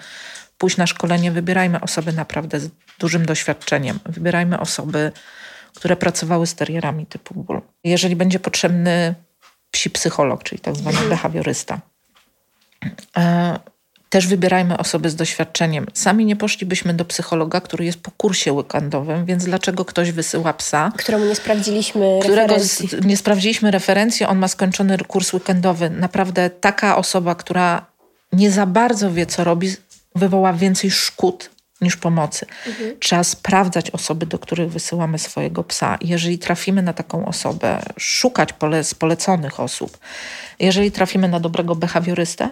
pójść na szkolenie, wybierajmy osoby naprawdę dużym doświadczeniem. Wybierajmy osoby, które pracowały z terrierami typu bull. Jeżeli będzie potrzebny psi psycholog, czyli tak zwany mhm. behawiorysta, e, też wybierajmy osoby z doświadczeniem. Sami nie poszlibyśmy do psychologa, który jest po kursie weekendowym, więc dlaczego ktoś wysyła psa? Któremu nie sprawdziliśmy którego referencji. nie sprawdziliśmy referencji, on ma skończony kurs weekendowy. Naprawdę taka osoba, która nie za bardzo wie, co robi, wywoła więcej szkód niż pomocy. Mhm. Trzeba sprawdzać osoby, do których wysyłamy swojego psa. Jeżeli trafimy na taką osobę, szukać pole, poleconych osób. Jeżeli trafimy na dobrego behawiorystę,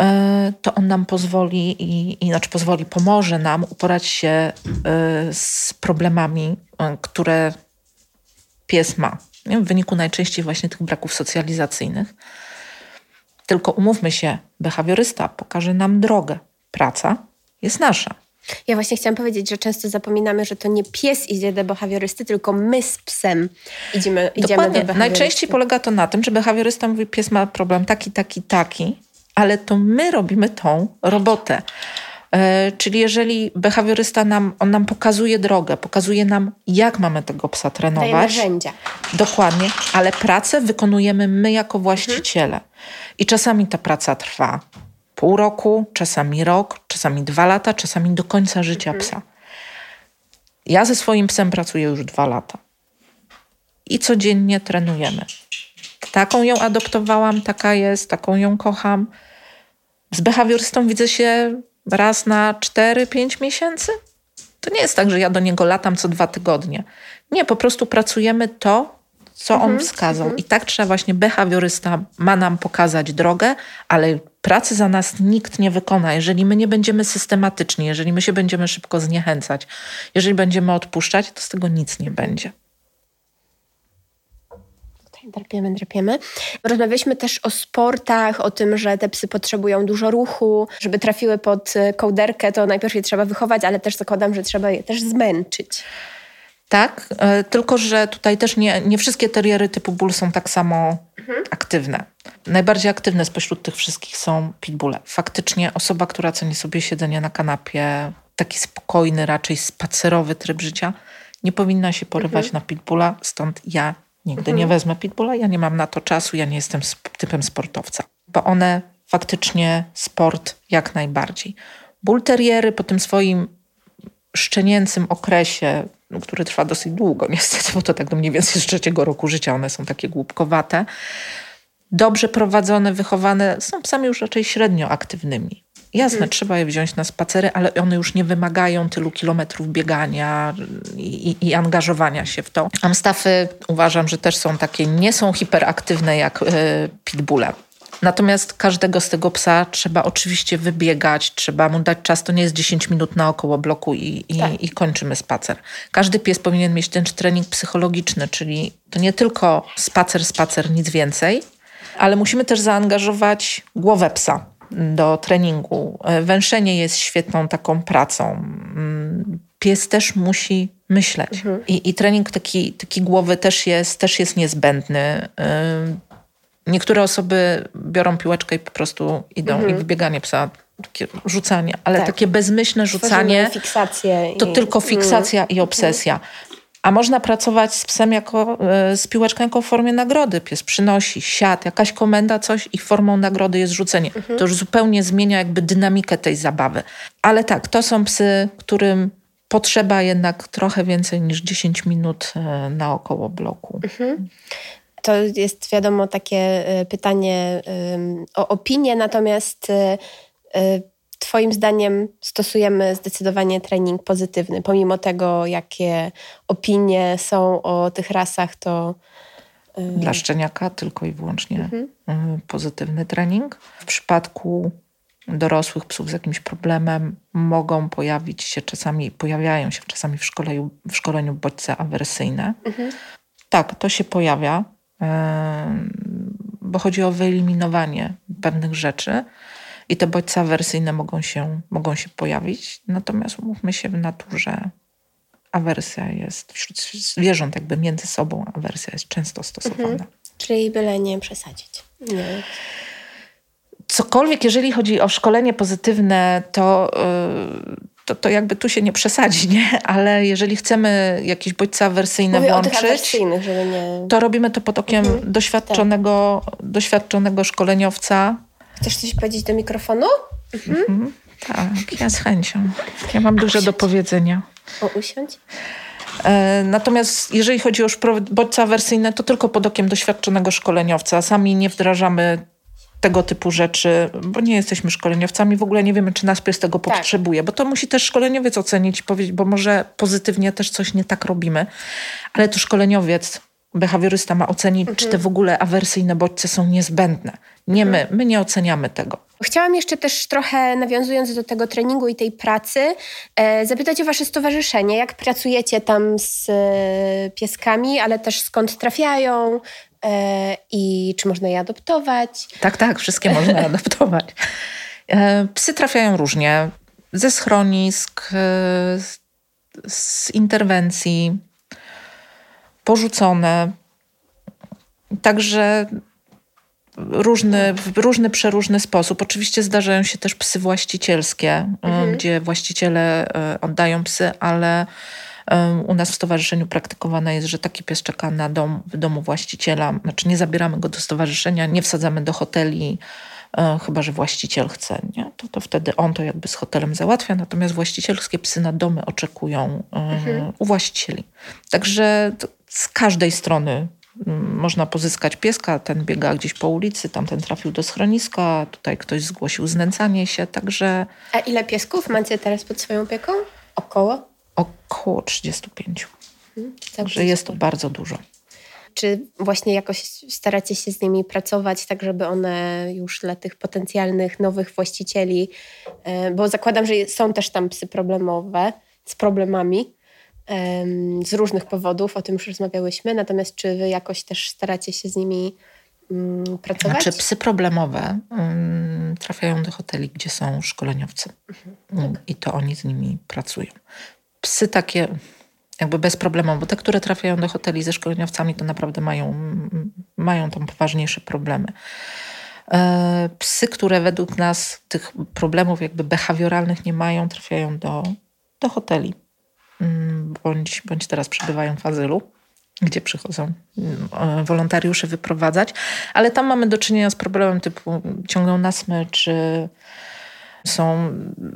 E, to on nam pozwoli, i, znaczy pozwoli, pomoże nam uporać się e, z problemami, e, które pies ma. W wyniku najczęściej właśnie tych braków socjalizacyjnych. Tylko umówmy się, behawiorysta pokaże nam drogę. Praca jest nasza. Ja właśnie chciałam powiedzieć, że często zapominamy, że to nie pies idzie do behawiorysty, tylko my z psem idziemy, idziemy do behawiorysty. Najczęściej polega to na tym, że behawiorysta mówi, pies ma problem taki, taki, taki ale to my robimy tą robotę. E, czyli jeżeli behawiorysta nam, on nam pokazuje drogę, pokazuje nam, jak mamy tego psa trenować. Daje narzędzia. Dokładnie, ale pracę wykonujemy my jako właściciele. Mhm. I czasami ta praca trwa pół roku, czasami rok, czasami dwa lata, czasami do końca życia mhm. psa. Ja ze swoim psem pracuję już dwa lata. I codziennie trenujemy. Taką ją adoptowałam, taka jest, taką ją kocham. Z behawiorystą widzę się raz na 4-5 miesięcy. To nie jest tak, że ja do niego latam co dwa tygodnie. Nie, po prostu pracujemy to, co on mhm, wskazał. Mhm. I tak trzeba właśnie behawiorysta ma nam pokazać drogę, ale pracy za nas nikt nie wykona. Jeżeli my nie będziemy systematyczni, jeżeli my się będziemy szybko zniechęcać, jeżeli będziemy odpuszczać, to z tego nic nie będzie. Drapiemy, drapiemy. Rozmawialiśmy też o sportach, o tym, że te psy potrzebują dużo ruchu, żeby trafiły pod kołderkę, to najpierw je trzeba wychować, ale też zakładam, że trzeba je też zmęczyć. Tak, e, tylko że tutaj też nie, nie wszystkie teriery typu bull są tak samo mhm. aktywne. Najbardziej aktywne spośród tych wszystkich są pitbulle. Faktycznie osoba, która ceni sobie siedzenie na kanapie, taki spokojny, raczej spacerowy tryb życia, nie powinna się porywać mhm. na pitbulla, stąd ja Nigdy mhm. nie wezmę pitbulla, ja nie mam na to czasu, ja nie jestem typem sportowca. Bo one faktycznie sport jak najbardziej. Bull terriery po tym swoim szczenięcym okresie, który trwa dosyć długo niestety, bo to tak do mniej więcej z trzeciego roku życia, one są takie głupkowate, dobrze prowadzone, wychowane, są psami już raczej średnio aktywnymi. Jasne, hmm. trzeba je wziąć na spacery, ale one już nie wymagają tylu kilometrów biegania i, i, angażowania się w to. Amstafy uważam, że też są takie, nie są hiperaktywne jak y, pitbulle. Natomiast każdego z tego psa trzeba oczywiście wybiegać, trzeba mu dać czas. To nie jest 10 minut naokoło bloku i, i, tak. i kończymy spacer. Każdy pies powinien mieć ten trening psychologiczny, czyli to nie tylko spacer, spacer, nic więcej, ale musimy też zaangażować głowę psa do treningu. E, węszenie jest świetną taką pracą. Mm, pies też musi myśleć. Mhm. I, I, trening taki, taki głowy też jest, też jest niezbędny. Niektóre osoby biorą piłeczkę i po prostu idą mhm. i wybieganie psa, takie rzucanie, ale tak. takie bezmyślne rzucanie to i... tylko fiksacja mhm. i obsesja. A można pracować z psem jako, e, z piłeczką jako w formie nagrody. Pies przynosi, siad, jakaś komenda, coś i formą nagrody jest rzucenie. Mhm. To już zupełnie zmienia jakby dynamikę tej zabawy. Ale tak, to są psy, którym potrzeba jednak trochę więcej niż 10 minut e, naokoło bloku. Mhm. To jest wiadomo takie e, pytanie o opinię, natomiast e, Twoim zdaniem stosujemy zdecydowanie trening pozytywny, pomimo tego, jakie opinie są o tych rasach, to. Dla szczeniaka tylko i wyłącznie mhm. pozytywny trening. W przypadku dorosłych psów z jakimś problemem mogą pojawić się czasami, pojawiają się czasami w szkoleniu, w szkoleniu bodźce awersyjne. Mhm. Tak, to się pojawia, bo chodzi o wyeliminowanie pewnych rzeczy i te bodźce awersyjne mogą się, mogą się pojawić. Natomiast umówmy się w naturze, awersja jest wśród zwierząt jakby między sobą, awersja jest często stosowana. Mhm. Czyli byle nie przesadzić. Nie cokolwiek, jeżeli chodzi o szkolenie pozytywne, to, y, to, to jakby tu się nie przesadzi, nie? Ale jeżeli chcemy jakieś bodźce awersyjne Mówię włączyć, nie... to robimy to pod okiem mhm. doświadczonego, tak. doświadczonego szkoleniowca. Chcesz coś powiedzieć do mikrofonu? Mhm. Mhm. Tak, ja z chęcią. Ja mam dużo do powiedzenia. O, usiądź. E, natomiast jeżeli chodzi o bodźce awersyjne, to tylko pod okiem doświadczonego szkoleniowca. Sami nie wdrażamy tego typu rzeczy, bo nie jesteśmy szkoleniowcami, w ogóle nie wiemy, czy nasz pies tego tak. potrzebuje, bo to musi też szkoleniowiec ocenić i powiedzieć, bo może pozytywnie też coś nie tak robimy, ale to szkoleniowiec, behawiorysta ma ocenić, mhm. czy te w ogóle awersyjne bodźce są niezbędne. Nie mhm. my, my nie oceniamy tego. Chciałam jeszcze też trochę, nawiązując do tego treningu i tej pracy, e, zapytać o Wasze stowarzyszenie. Jak pracujecie tam z e, pieskami, ale też skąd trafiają, i czy można je adoptować. Tak, tak, wszystkie można adoptować. E, psy trafiają różnie. Ze schronisk, e, z interwencji, porzucone. Także różny, w różny, przeróżny sposób. Oczywiście zdarzają się też psy właścicielskie, mhm. gdzie właściciele oddają psy, ale u nas w stowarzyszeniu praktykowane jest, że taki pies czeka na dom w domu właściciela. Znaczy nie zabieramy go do stowarzyszenia, nie wsadzamy do hoteli, e, chyba że właściciel chce, nie? To, to wtedy on to jakby z hotelem załatwia, natomiast właścicielskie psy na domy oczekują e, mhm. u właścicieli. Także z każdej strony można pozyskać pieska, ten biega gdzieś po ulicy, tamten trafił do schroniska, tutaj ktoś zgłosił znęcanie się, także... A ile piesków macie teraz pod swoją opieką? Około? Około 35. Hmm, Także jest to bardzo dużo. Czy właśnie jakoś staracie się z nimi pracować, tak żeby one już dla tych potencjalnych nowych właścicieli, e, bo zakładam, że są też tam psy problemowe, z problemami, z różnych powodów, o tym już rozmawiałyśmy, natomiast czy wy jakoś też staracie się z nimi mm, pracować? Znaczy psy problemowe um, trafiają do hoteli, gdzie są szkoleniowcy mhm, tak. i to oni z nimi pracują psy takie jakby bez problemu, bo te, które trafiają do hoteli ze szkoleniowcami, to naprawdę mają, mają tam poważniejsze problemy. E, psy, które według nas tych problemów jakby behawioralnych nie mają, trafiają do, do hoteli. Mm, bądź, bądź teraz przebywają w azylu, gdzie przychodzą mm, wolontariusze wyprowadzać, ale tam mamy do czynienia z problemem typu ciągną na smyczy, są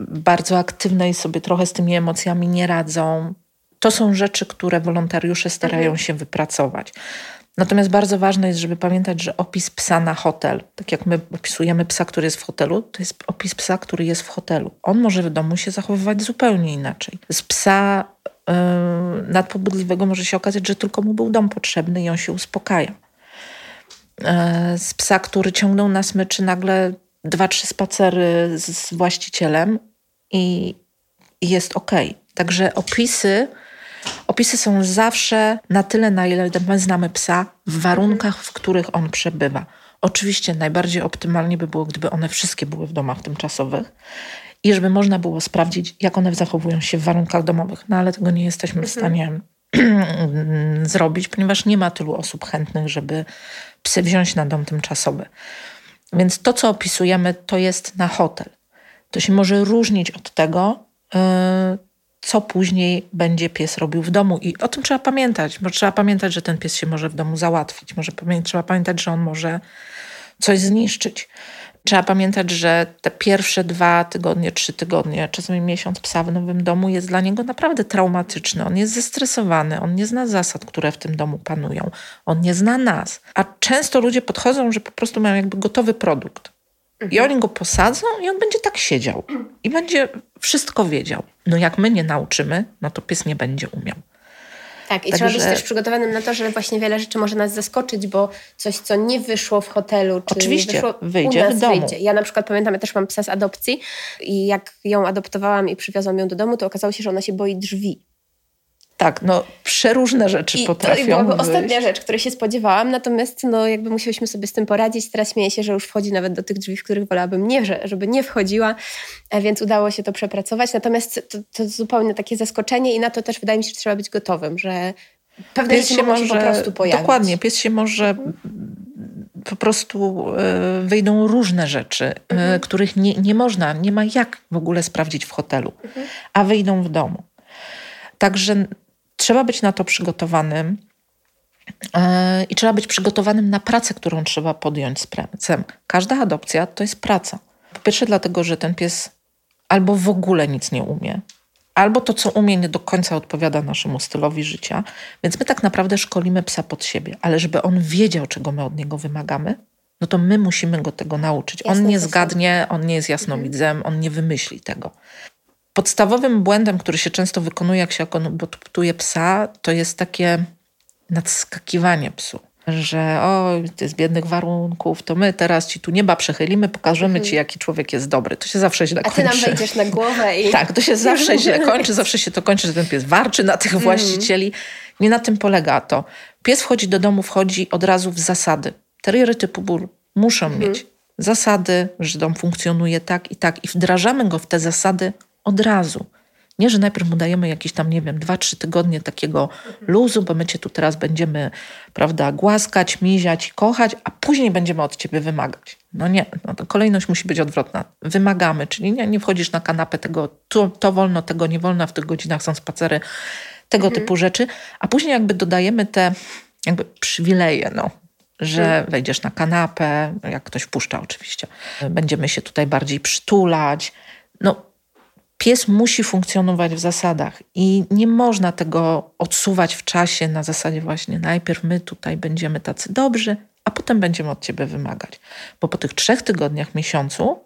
bardzo aktywne i sobie trochę z tymi emocjami nie radzą. To są rzeczy, które wolontariusze starają mhm. się wypracować. Natomiast bardzo ważne jest, żeby pamiętać, że opis psa na hotel, tak jak my opisujemy psa, który jest w hotelu, to jest opis psa, który jest w hotelu. On może w domu się zachowywać zupełnie inaczej. Z psa yy, nadpobudliwego może się okazać, że tylko mu był dom potrzebny i on się uspokaja. Yy, z psa, który ciągnął na smyczy, nagle dwa, trzy spacery z właścicielem i jest ok. Także opisy, opisy są zawsze na tyle, na ile my znamy psa, w warunkach, w których on przebywa. Oczywiście najbardziej optymalnie by było, gdyby one wszystkie były w domach tymczasowych i żeby można było sprawdzić, jak one zachowują się w warunkach domowych. No ale tego nie jesteśmy w mhm. stanie zrobić, ponieważ nie ma tylu osób chętnych, żeby psy wziąć na dom tymczasowy. Więc to, co opisujemy, to jest na hotel. To się może różnić od tego, y, co później będzie pies robił w domu. I o tym trzeba pamiętać, bo trzeba pamiętać, że ten pies się może w domu załatwić. Może trzeba pamiętać, że on może coś zniszczyć. Trzeba pamiętać, że te pierwsze dwa tygodnie, trzy tygodnie, czasami miesiąc psa w nowym domu jest dla niego naprawdę traumatyczny. On jest zestresowany, on nie zna zasad, które w tym domu panują, on nie zna nas. A często ludzie podchodzą, że po prostu mają jakby gotowy produkt. I oni go posadzą i on będzie tak siedział. I będzie wszystko wiedział. No jak my nie nauczymy, no to pies nie będzie umiał. Tak, i trzeba być też przygotowanym na to, że właśnie wiele rzeczy może nas zaskoczyć, bo coś, co nie wyszło w hotelu, czy Oczywiście, wyszło wyjdzie u nas, w domu. Wyjdzie. Ja na przykład pamiętam, ja też mam psa z adopcji i jak ją adoptowałam i przywiozłam ją do domu, to okazało się, że ona się boi drzwi. Tak, no przeróżne rzeczy I potrafią to byłaby wyjść. ostatnia rzecz, której się spodziewałam, natomiast no jakby musieliśmy sobie z tym poradzić. Teraz śmieję się, że już wchodzi nawet do tych drzwi, w których wolałabym nie, żeby nie wchodziła, e, więc udało się to przepracować. Natomiast to, to zupełnie takie zaskoczenie i na to też wydaje mi się, że trzeba być gotowym, że pewne pies rzeczy się może po prostu pojawić. Dokładnie, pies się może po prostu e, wyjdą różne rzeczy, e, mhm. których nie, nie można, nie ma jak w ogóle sprawdzić w hotelu, mhm. a wyjdą w domu. Także trzeba być na to przygotowanym e, i trzeba być przygotowanym na pracę, którą trzeba podjąć z psem. Każda adopcja to jest praca. Po pierwsze, dlatego, że ten pies albo w ogóle nic nie umie, albo to, co umie, nie do końca odpowiada naszemu stylowi życia. Więc my tak naprawdę szkolimy psa pod siebie, ale żeby on wiedział, czego my od niego wymagamy, no to my musimy go tego nauczyć. Jasne, on nie zgadnie, on nie jest jasnowidzem, on nie wymyśli tego. Podstawowym błędem, który się często wykonuje, jak się adoptuje psa, to jest takie nadskakiwanie psu. Że o, z biednych warunków, to my teraz ci tu nieba przechylimy, pokażemy ci, mhm. jaki człowiek jest dobry. To się zawsze źle kończy. A ty nam wejdziesz na głowę i... Tak, to się zawsze źle kończy. Zawsze się to kończy, że ten pies warczy na tych mhm. właścicieli. Nie na tym polega to. Pies wchodzi do domu, wchodzi od razu w zasady. Terriery typu ból muszą mhm. mieć zasady, że dom funkcjonuje tak i tak i wdrażamy go w te zasady od razu. Nie, że najpierw mu dajemy jakieś tam, nie wiem, dwa, trzy tygodnie takiego luzu, bo my cię tu teraz będziemy, prawda, głaskać, miziać, kochać, a później będziemy od ciebie wymagać. No nie, no to kolejność musi być odwrotna. Wymagamy, czyli nie, nie wchodzisz na kanapę tego, to, to wolno, tego nie wolno, w tych godzinach są spacery, tego mhm. typu rzeczy, a później jakby dodajemy te jakby przywileje, no, że mhm. wejdziesz na kanapę, jak ktoś wpuszcza oczywiście. Będziemy się tutaj bardziej przytulać. No, Pies musi funkcjonować w zasadach i nie można tego odsuwać w czasie na zasadzie właśnie najpierw my tutaj będziemy tacy dobrzy, a potem będziemy od ciebie wymagać. Bo po tych trzech tygodniach, miesiącu,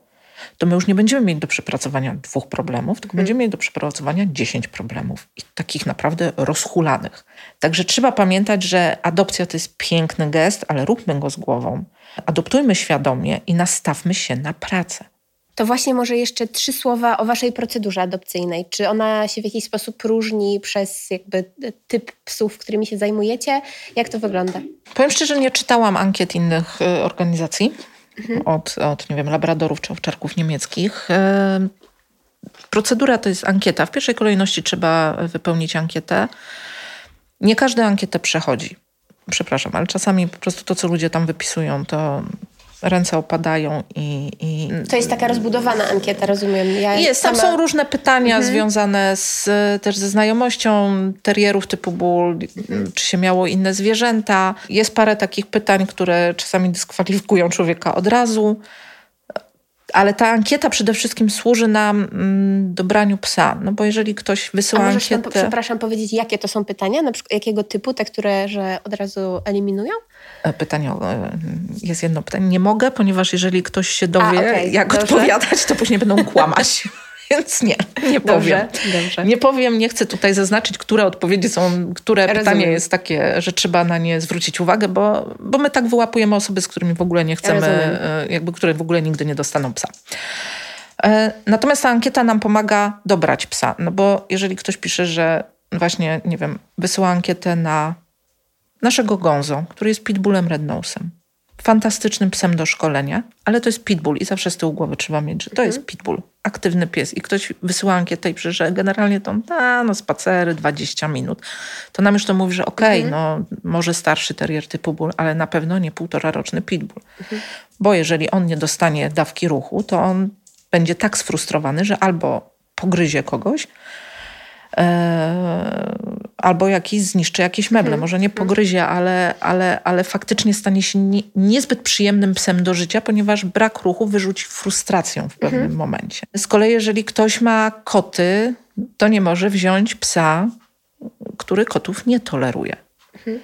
to my już nie będziemy mieli do przepracowania dwóch problemów, tylko hmm. będziemy mieli do przepracowania dziesięć problemów i takich naprawdę rozhulanych. Także trzeba pamiętać, że adopcja to jest piękny gest, ale róbmy go z głową. Adoptujmy świadomie i nastawmy się na pracę. To właśnie może jeszcze trzy słowa o waszej procedurze adopcyjnej. Czy ona się w jakiś sposób różni przez jakby typ psów, którymi się zajmujecie? Jak to wygląda? Powiem szczerze, nie czytałam ankiet innych y, organizacji mhm. od, od, nie wiem, labradorów czy owczarków niemieckich. Y, procedura to jest ankieta. W pierwszej kolejności trzeba wypełnić ankietę. Nie każdy ankietę przechodzi. Przepraszam, ale czasami po prostu to, co ludzie tam wypisują, to ręce opadają i, i... To jest taka rozbudowana ankieta, rozumiem. Ja jest, tam są różne pytania mhm. związane z, też ze znajomością terierów typu ból, mhm. czy się miało inne zwierzęta. Jest parę takich pytań, które czasami dyskwalifikują człowieka od razu. Ale ta ankieta przede wszystkim służy nam mm, dobraniu psa. No bo jeżeli ktoś wysyła A ankietę... Nam, przepraszam, powiedzieć, jakie to są pytania? Na przykład jakiego typu? Te, które że od razu eliminują? E, pytanie, e, jest jedno pytanie. Nie mogę, ponieważ jeżeli ktoś się dowie, A, okay. jak Dobrze. odpowiadać, to później będą kłamać. Więc nie, nie powiem. Dobrze, dobrze. Nie powiem, nie chcę tutaj zaznaczyć, które odpowiedzi są, które Rozumiem. pytanie jest takie, że trzeba na nie zwrócić uwagę, bo, bo my tak wyłapujemy osoby, z którymi w ogóle nie chcemy, Rozumiem. E, jakby które w ogóle nigdy nie dostaną psa. Natomiast ta ankieta nam pomaga dobrać psa, no bo jeżeli ktoś pisze, że właśnie, nie wiem, wysyła ankietę na naszego Gonzo, który jest pitbullem rednosem. Fantastycznym psem do szkolenia, ale to jest pitbull i zawsze z tyłu głowy trzeba mieć, że to jest mhm. pitbull, aktywny pies. I ktoś wysyła ankietę i pisze, że generalnie to a, no spacery 20 minut. To nam już to mówi, że okej, okay, mhm. no może starszy terrier typu bull, ale na pewno nie półtora roczny pitbull. Mhm. Bo jeżeli on nie dostanie dawki ruchu, to on będzie tak sfrustrowany, że albo pogryzie kogoś, e, albo jakiś zniszczy jakieś meble. Może nie pogryzie, ale, ale, ale faktycznie stanie się nie, niezbyt przyjemnym psem do życia, ponieważ brak ruchu wyrzuci frustracją w pewnym mhm. momencie. Z kolei, jeżeli ktoś ma koty, to nie może wziąć psa, który kotów nie toleruje. Mhm.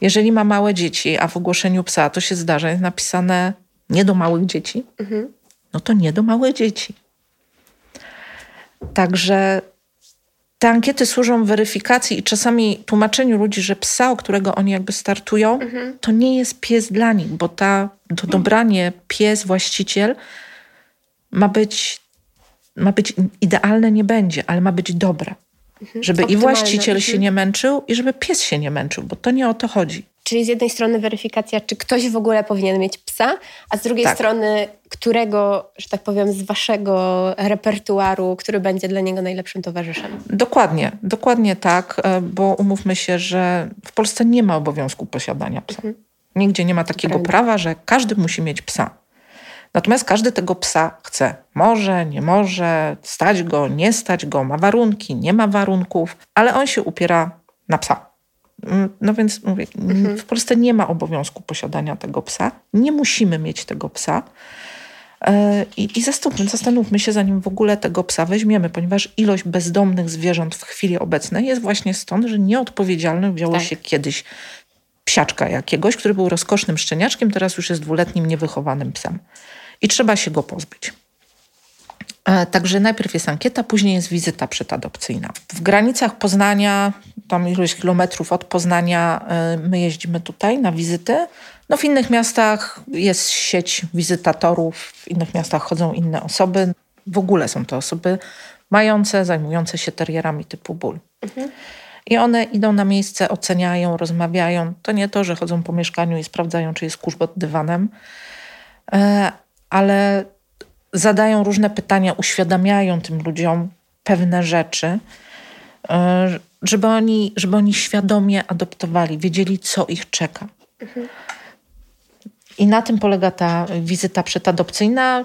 Jeżeli ma małe dzieci, a w ogłoszeniu psa to się zdarza, jest napisane nie do małych dzieci, mhm. no to nie do małych dzieci. Także te ankiety służą weryfikacji i czasami tłumaczeniu ludzi, że psa, o którego oni jakby startują, mhm. to nie jest pies dla nich, bo ta, to dobranie pies, właściciel ma być, ma być idealne, nie będzie, ale ma być dobre. Mhm. Żeby i właściciel się mhm. nie męczył, i żeby pies się nie męczył, bo to nie o to chodzi. Czyli z jednej strony weryfikacja, czy ktoś w ogóle powinien mieć psa, a z drugiej tak. strony, którego, że tak powiem, z waszego repertuaru, który będzie dla niego najlepszym towarzyszem. Dokładnie, dokładnie tak, e, bo umówmy się, że w Polsce nie ma obowiązku posiadania psa. Mhm. Nigdzie nie ma takiego Prawda. prawa, że każdy musi mieć psa. Natomiast każdy tego psa chce. Może, nie może, stać go, nie stać go, ma warunki, nie ma warunków, ale on się upiera na psa. Mm, no więc mówię, mhm. w Polsce nie ma obowiązku posiadania tego psa. Nie musimy mieć tego psa. E, I, i zastanówmy, zastanówmy się, zanim w ogóle tego psa weźmiemy, ponieważ ilość bezdomnych zwierząt w chwili obecnej jest właśnie stąd, że nieodpowiedzialny wzięło tak. się kiedyś psiaczka jakiegoś, który był rozkosznym szczeniaczkiem, teraz już jest dwuletnim niewychowanym psem. I trzeba się go pozbyć. E, także najpierw jest ankieta, później jest wizyta przedadopcyjna. W granicach Poznania, tam ilość kilometrów od Poznania, e, my jeździmy tutaj na wizyty. No w innych miastach jest sieć wizytatorów, w innych miastach chodzą inne osoby. W ogóle są to osoby mające, zajmujące się terierami typu ból. Mhm. I one idą na miejsce, oceniają, rozmawiają. To nie to, że chodzą po mieszkaniu i sprawdzają, czy jest kurz pod dywanem, e, ale zadają różne pytania, uświadamiają tym ludziom pewne rzeczy, e, żeby oni, żeby oni świadomie adoptowali, wiedzieli, co ich czeka. Mhm. I na tym polega ta wizyta przedadopcyjna.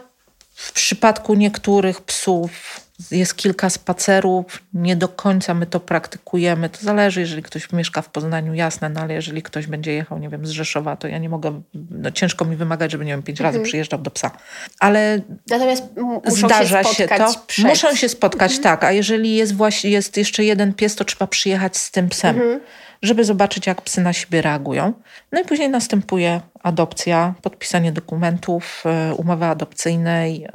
W przypadku niektórych psów jest kilka spacerów, nie do końca my to praktykujemy. To zależy, jeżeli ktoś mieszka w Poznaniu, jasne, no ale jeżeli ktoś będzie jechał, nie wiem, z Rzeszowa, to ja nie mogę, no ciężko mi wymagać, żeby, nie wiem, pięć razy mhm. przyjeżdżał do psa. Ale Natomiast zdarza się, się to. Przed. Muszą się spotkać, mhm. tak. A jeżeli jest właśnie, jest jeszcze jeden pies, to trzeba przyjechać z tym psem. Mhm żeby zobaczyć, jak psy na siebie reagują. No i później następuje adopcja, podpisanie dokumentów, e, umowy adopcyjnej,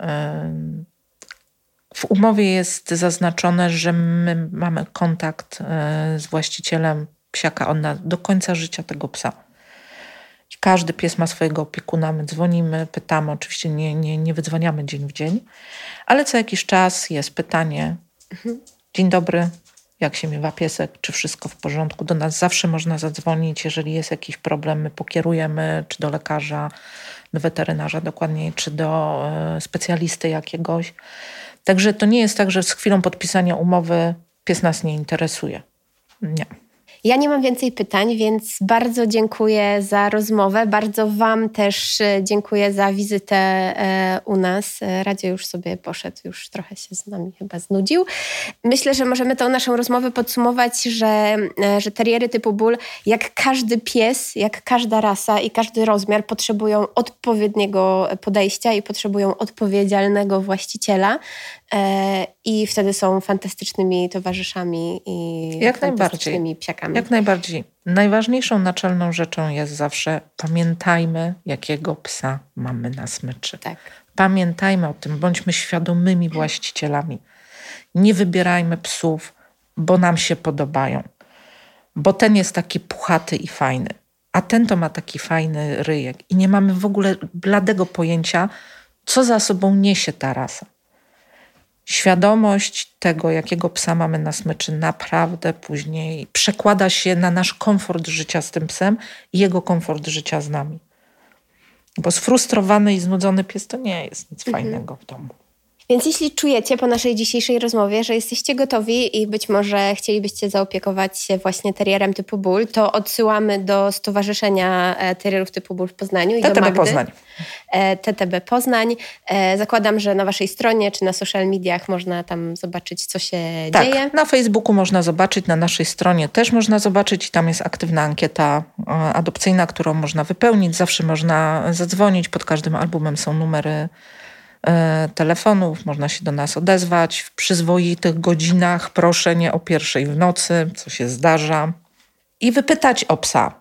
w umowie jest zaznaczone, że my mamy kontakt e, z właścicielem psiaka do końca życia tego psa. Każdy pies ma swojego opiekuna, my dzwonimy, pytamy, oczywiście nie, nie, nie wydzwaniamy dzień w dzień, ale co jakiś czas jest pytanie, mhm. dzień dobry, jak się miewa piesek, czy wszystko w porządku. Do nas zawsze można zadzwonić, jeżeli jest jakiś problem, my pokierujemy, czy do lekarza, do weterynarza dokładniej, czy do e, specjalisty jakiegoś. Także to nie jest tak, że z chwilą podpisania umowy pies nas nie interesuje. Nie. Ja nie mam więcej pytań, więc bardzo dziękuję za rozmowę. Bardzo Wam też e, dziękuję za wizytę e, u nas. E, Radzie już sobie poszedł, już trochę się z nami chyba znudził. Myślę, że możemy tą naszą rozmowę podsumować, że, że teriery typu ból, jak każdy pies, jak każda rasa i każdy rozmiar, potrzebują odpowiedniego podejścia i potrzebują odpowiedzialnego właściciela. I wtedy są fantastycznymi towarzyszami i Jak fantastycznymi najbardziej. psiakami. Jak najbardziej. Najważniejszą naczelną rzeczą jest zawsze pamiętajmy, jakiego psa mamy na smyczy. Tak. Pamiętajmy o tym, bądźmy świadomymi właścicielami. Nie wybierajmy psów, bo nam się podobają. Bo ten jest taki puchaty i fajny, a ten to ma taki fajny ryjek. I nie mamy w ogóle bladego pojęcia, co za sobą niesie ta rasa świadomość tego, jakiego psa mamy na smyczy, naprawdę później przekłada się na nasz komfort życia z tym psem i jego komfort życia z nami. Bo sfrustrowany i znudzony pies to nie jest nic mhm. fajnego w domu. Więc jeśli czujecie po naszej dzisiejszej rozmowie, że jesteście gotowi i być może chcielibyście zaopiekować się właśnie terrierem typu ból, to odsyłamy do Stowarzyszenia e, Terrierów typu ból w Poznaniu i TTB do Magdy. Poznań. E, TTB Poznań. E, zakładam, że na waszej stronie czy na social mediach można tam zobaczyć, co się tak, dzieje. Na Facebooku można zobaczyć, na naszej stronie też można zobaczyć i tam jest aktywna ankieta adopcyjna, którą można wypełnić. Zawsze można zadzwonić, pod każdym albumem są numery telefonów, można się do nas odezwać w przyzwoitych godzinach, proszę nie o pierwszej w nocy, co się zdarza, i wypytać o psa.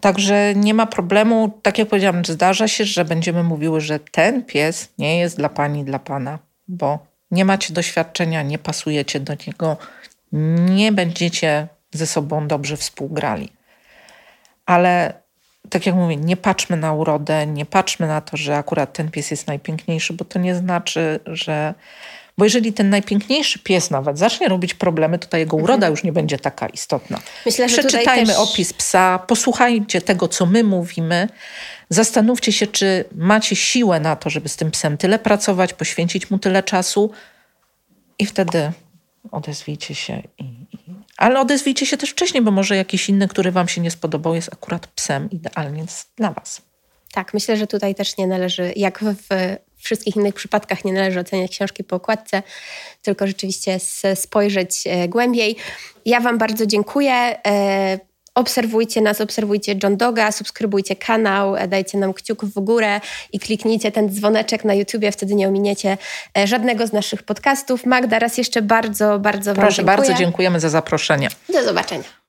Także nie ma problemu, tak jak powiedziałam, zdarza się, że będziemy mówiły, że ten pies nie jest dla pani, dla pana, bo nie macie doświadczenia, nie pasujecie do niego, nie będziecie ze sobą dobrze współgrali. Ale tak jak mówię, nie patrzmy na urodę, nie patrzmy na to, że akurat ten pies jest najpiękniejszy, bo to nie znaczy, że. Bo jeżeli ten najpiękniejszy pies nawet zacznie robić problemy, to ta jego uroda mhm. już nie będzie taka istotna. Myślę, że Przeczytajmy też... opis psa, posłuchajcie tego, co my mówimy. Zastanówcie się, czy macie siłę na to, żeby z tym psem tyle pracować, poświęcić mu tyle czasu i wtedy odezwijcie się i, i ale odezwijcie się też wcześniej, bo może jakiś inny, który Wam się nie spodobał, jest akurat psem idealnie dla Was. Tak, myślę, że tutaj też nie należy, jak w wszystkich innych przypadkach, nie należy oceniać książki po okładce, tylko rzeczywiście spojrzeć e, głębiej. Ja Wam bardzo dziękuję. Obserwujcie nas, obserwujcie John Doga, subskrybujcie kanał, e, dajcie nam kciuk w górę i kliknijcie ten dzwoneczek na YouTubie, wtedy nie ominiecie e, żadnego z naszych podcastów. Magda, raz jeszcze bardzo, bardzo Proszę Wam dziękuję. bardzo, dziękujemy za zaproszenie. Do zobaczenia.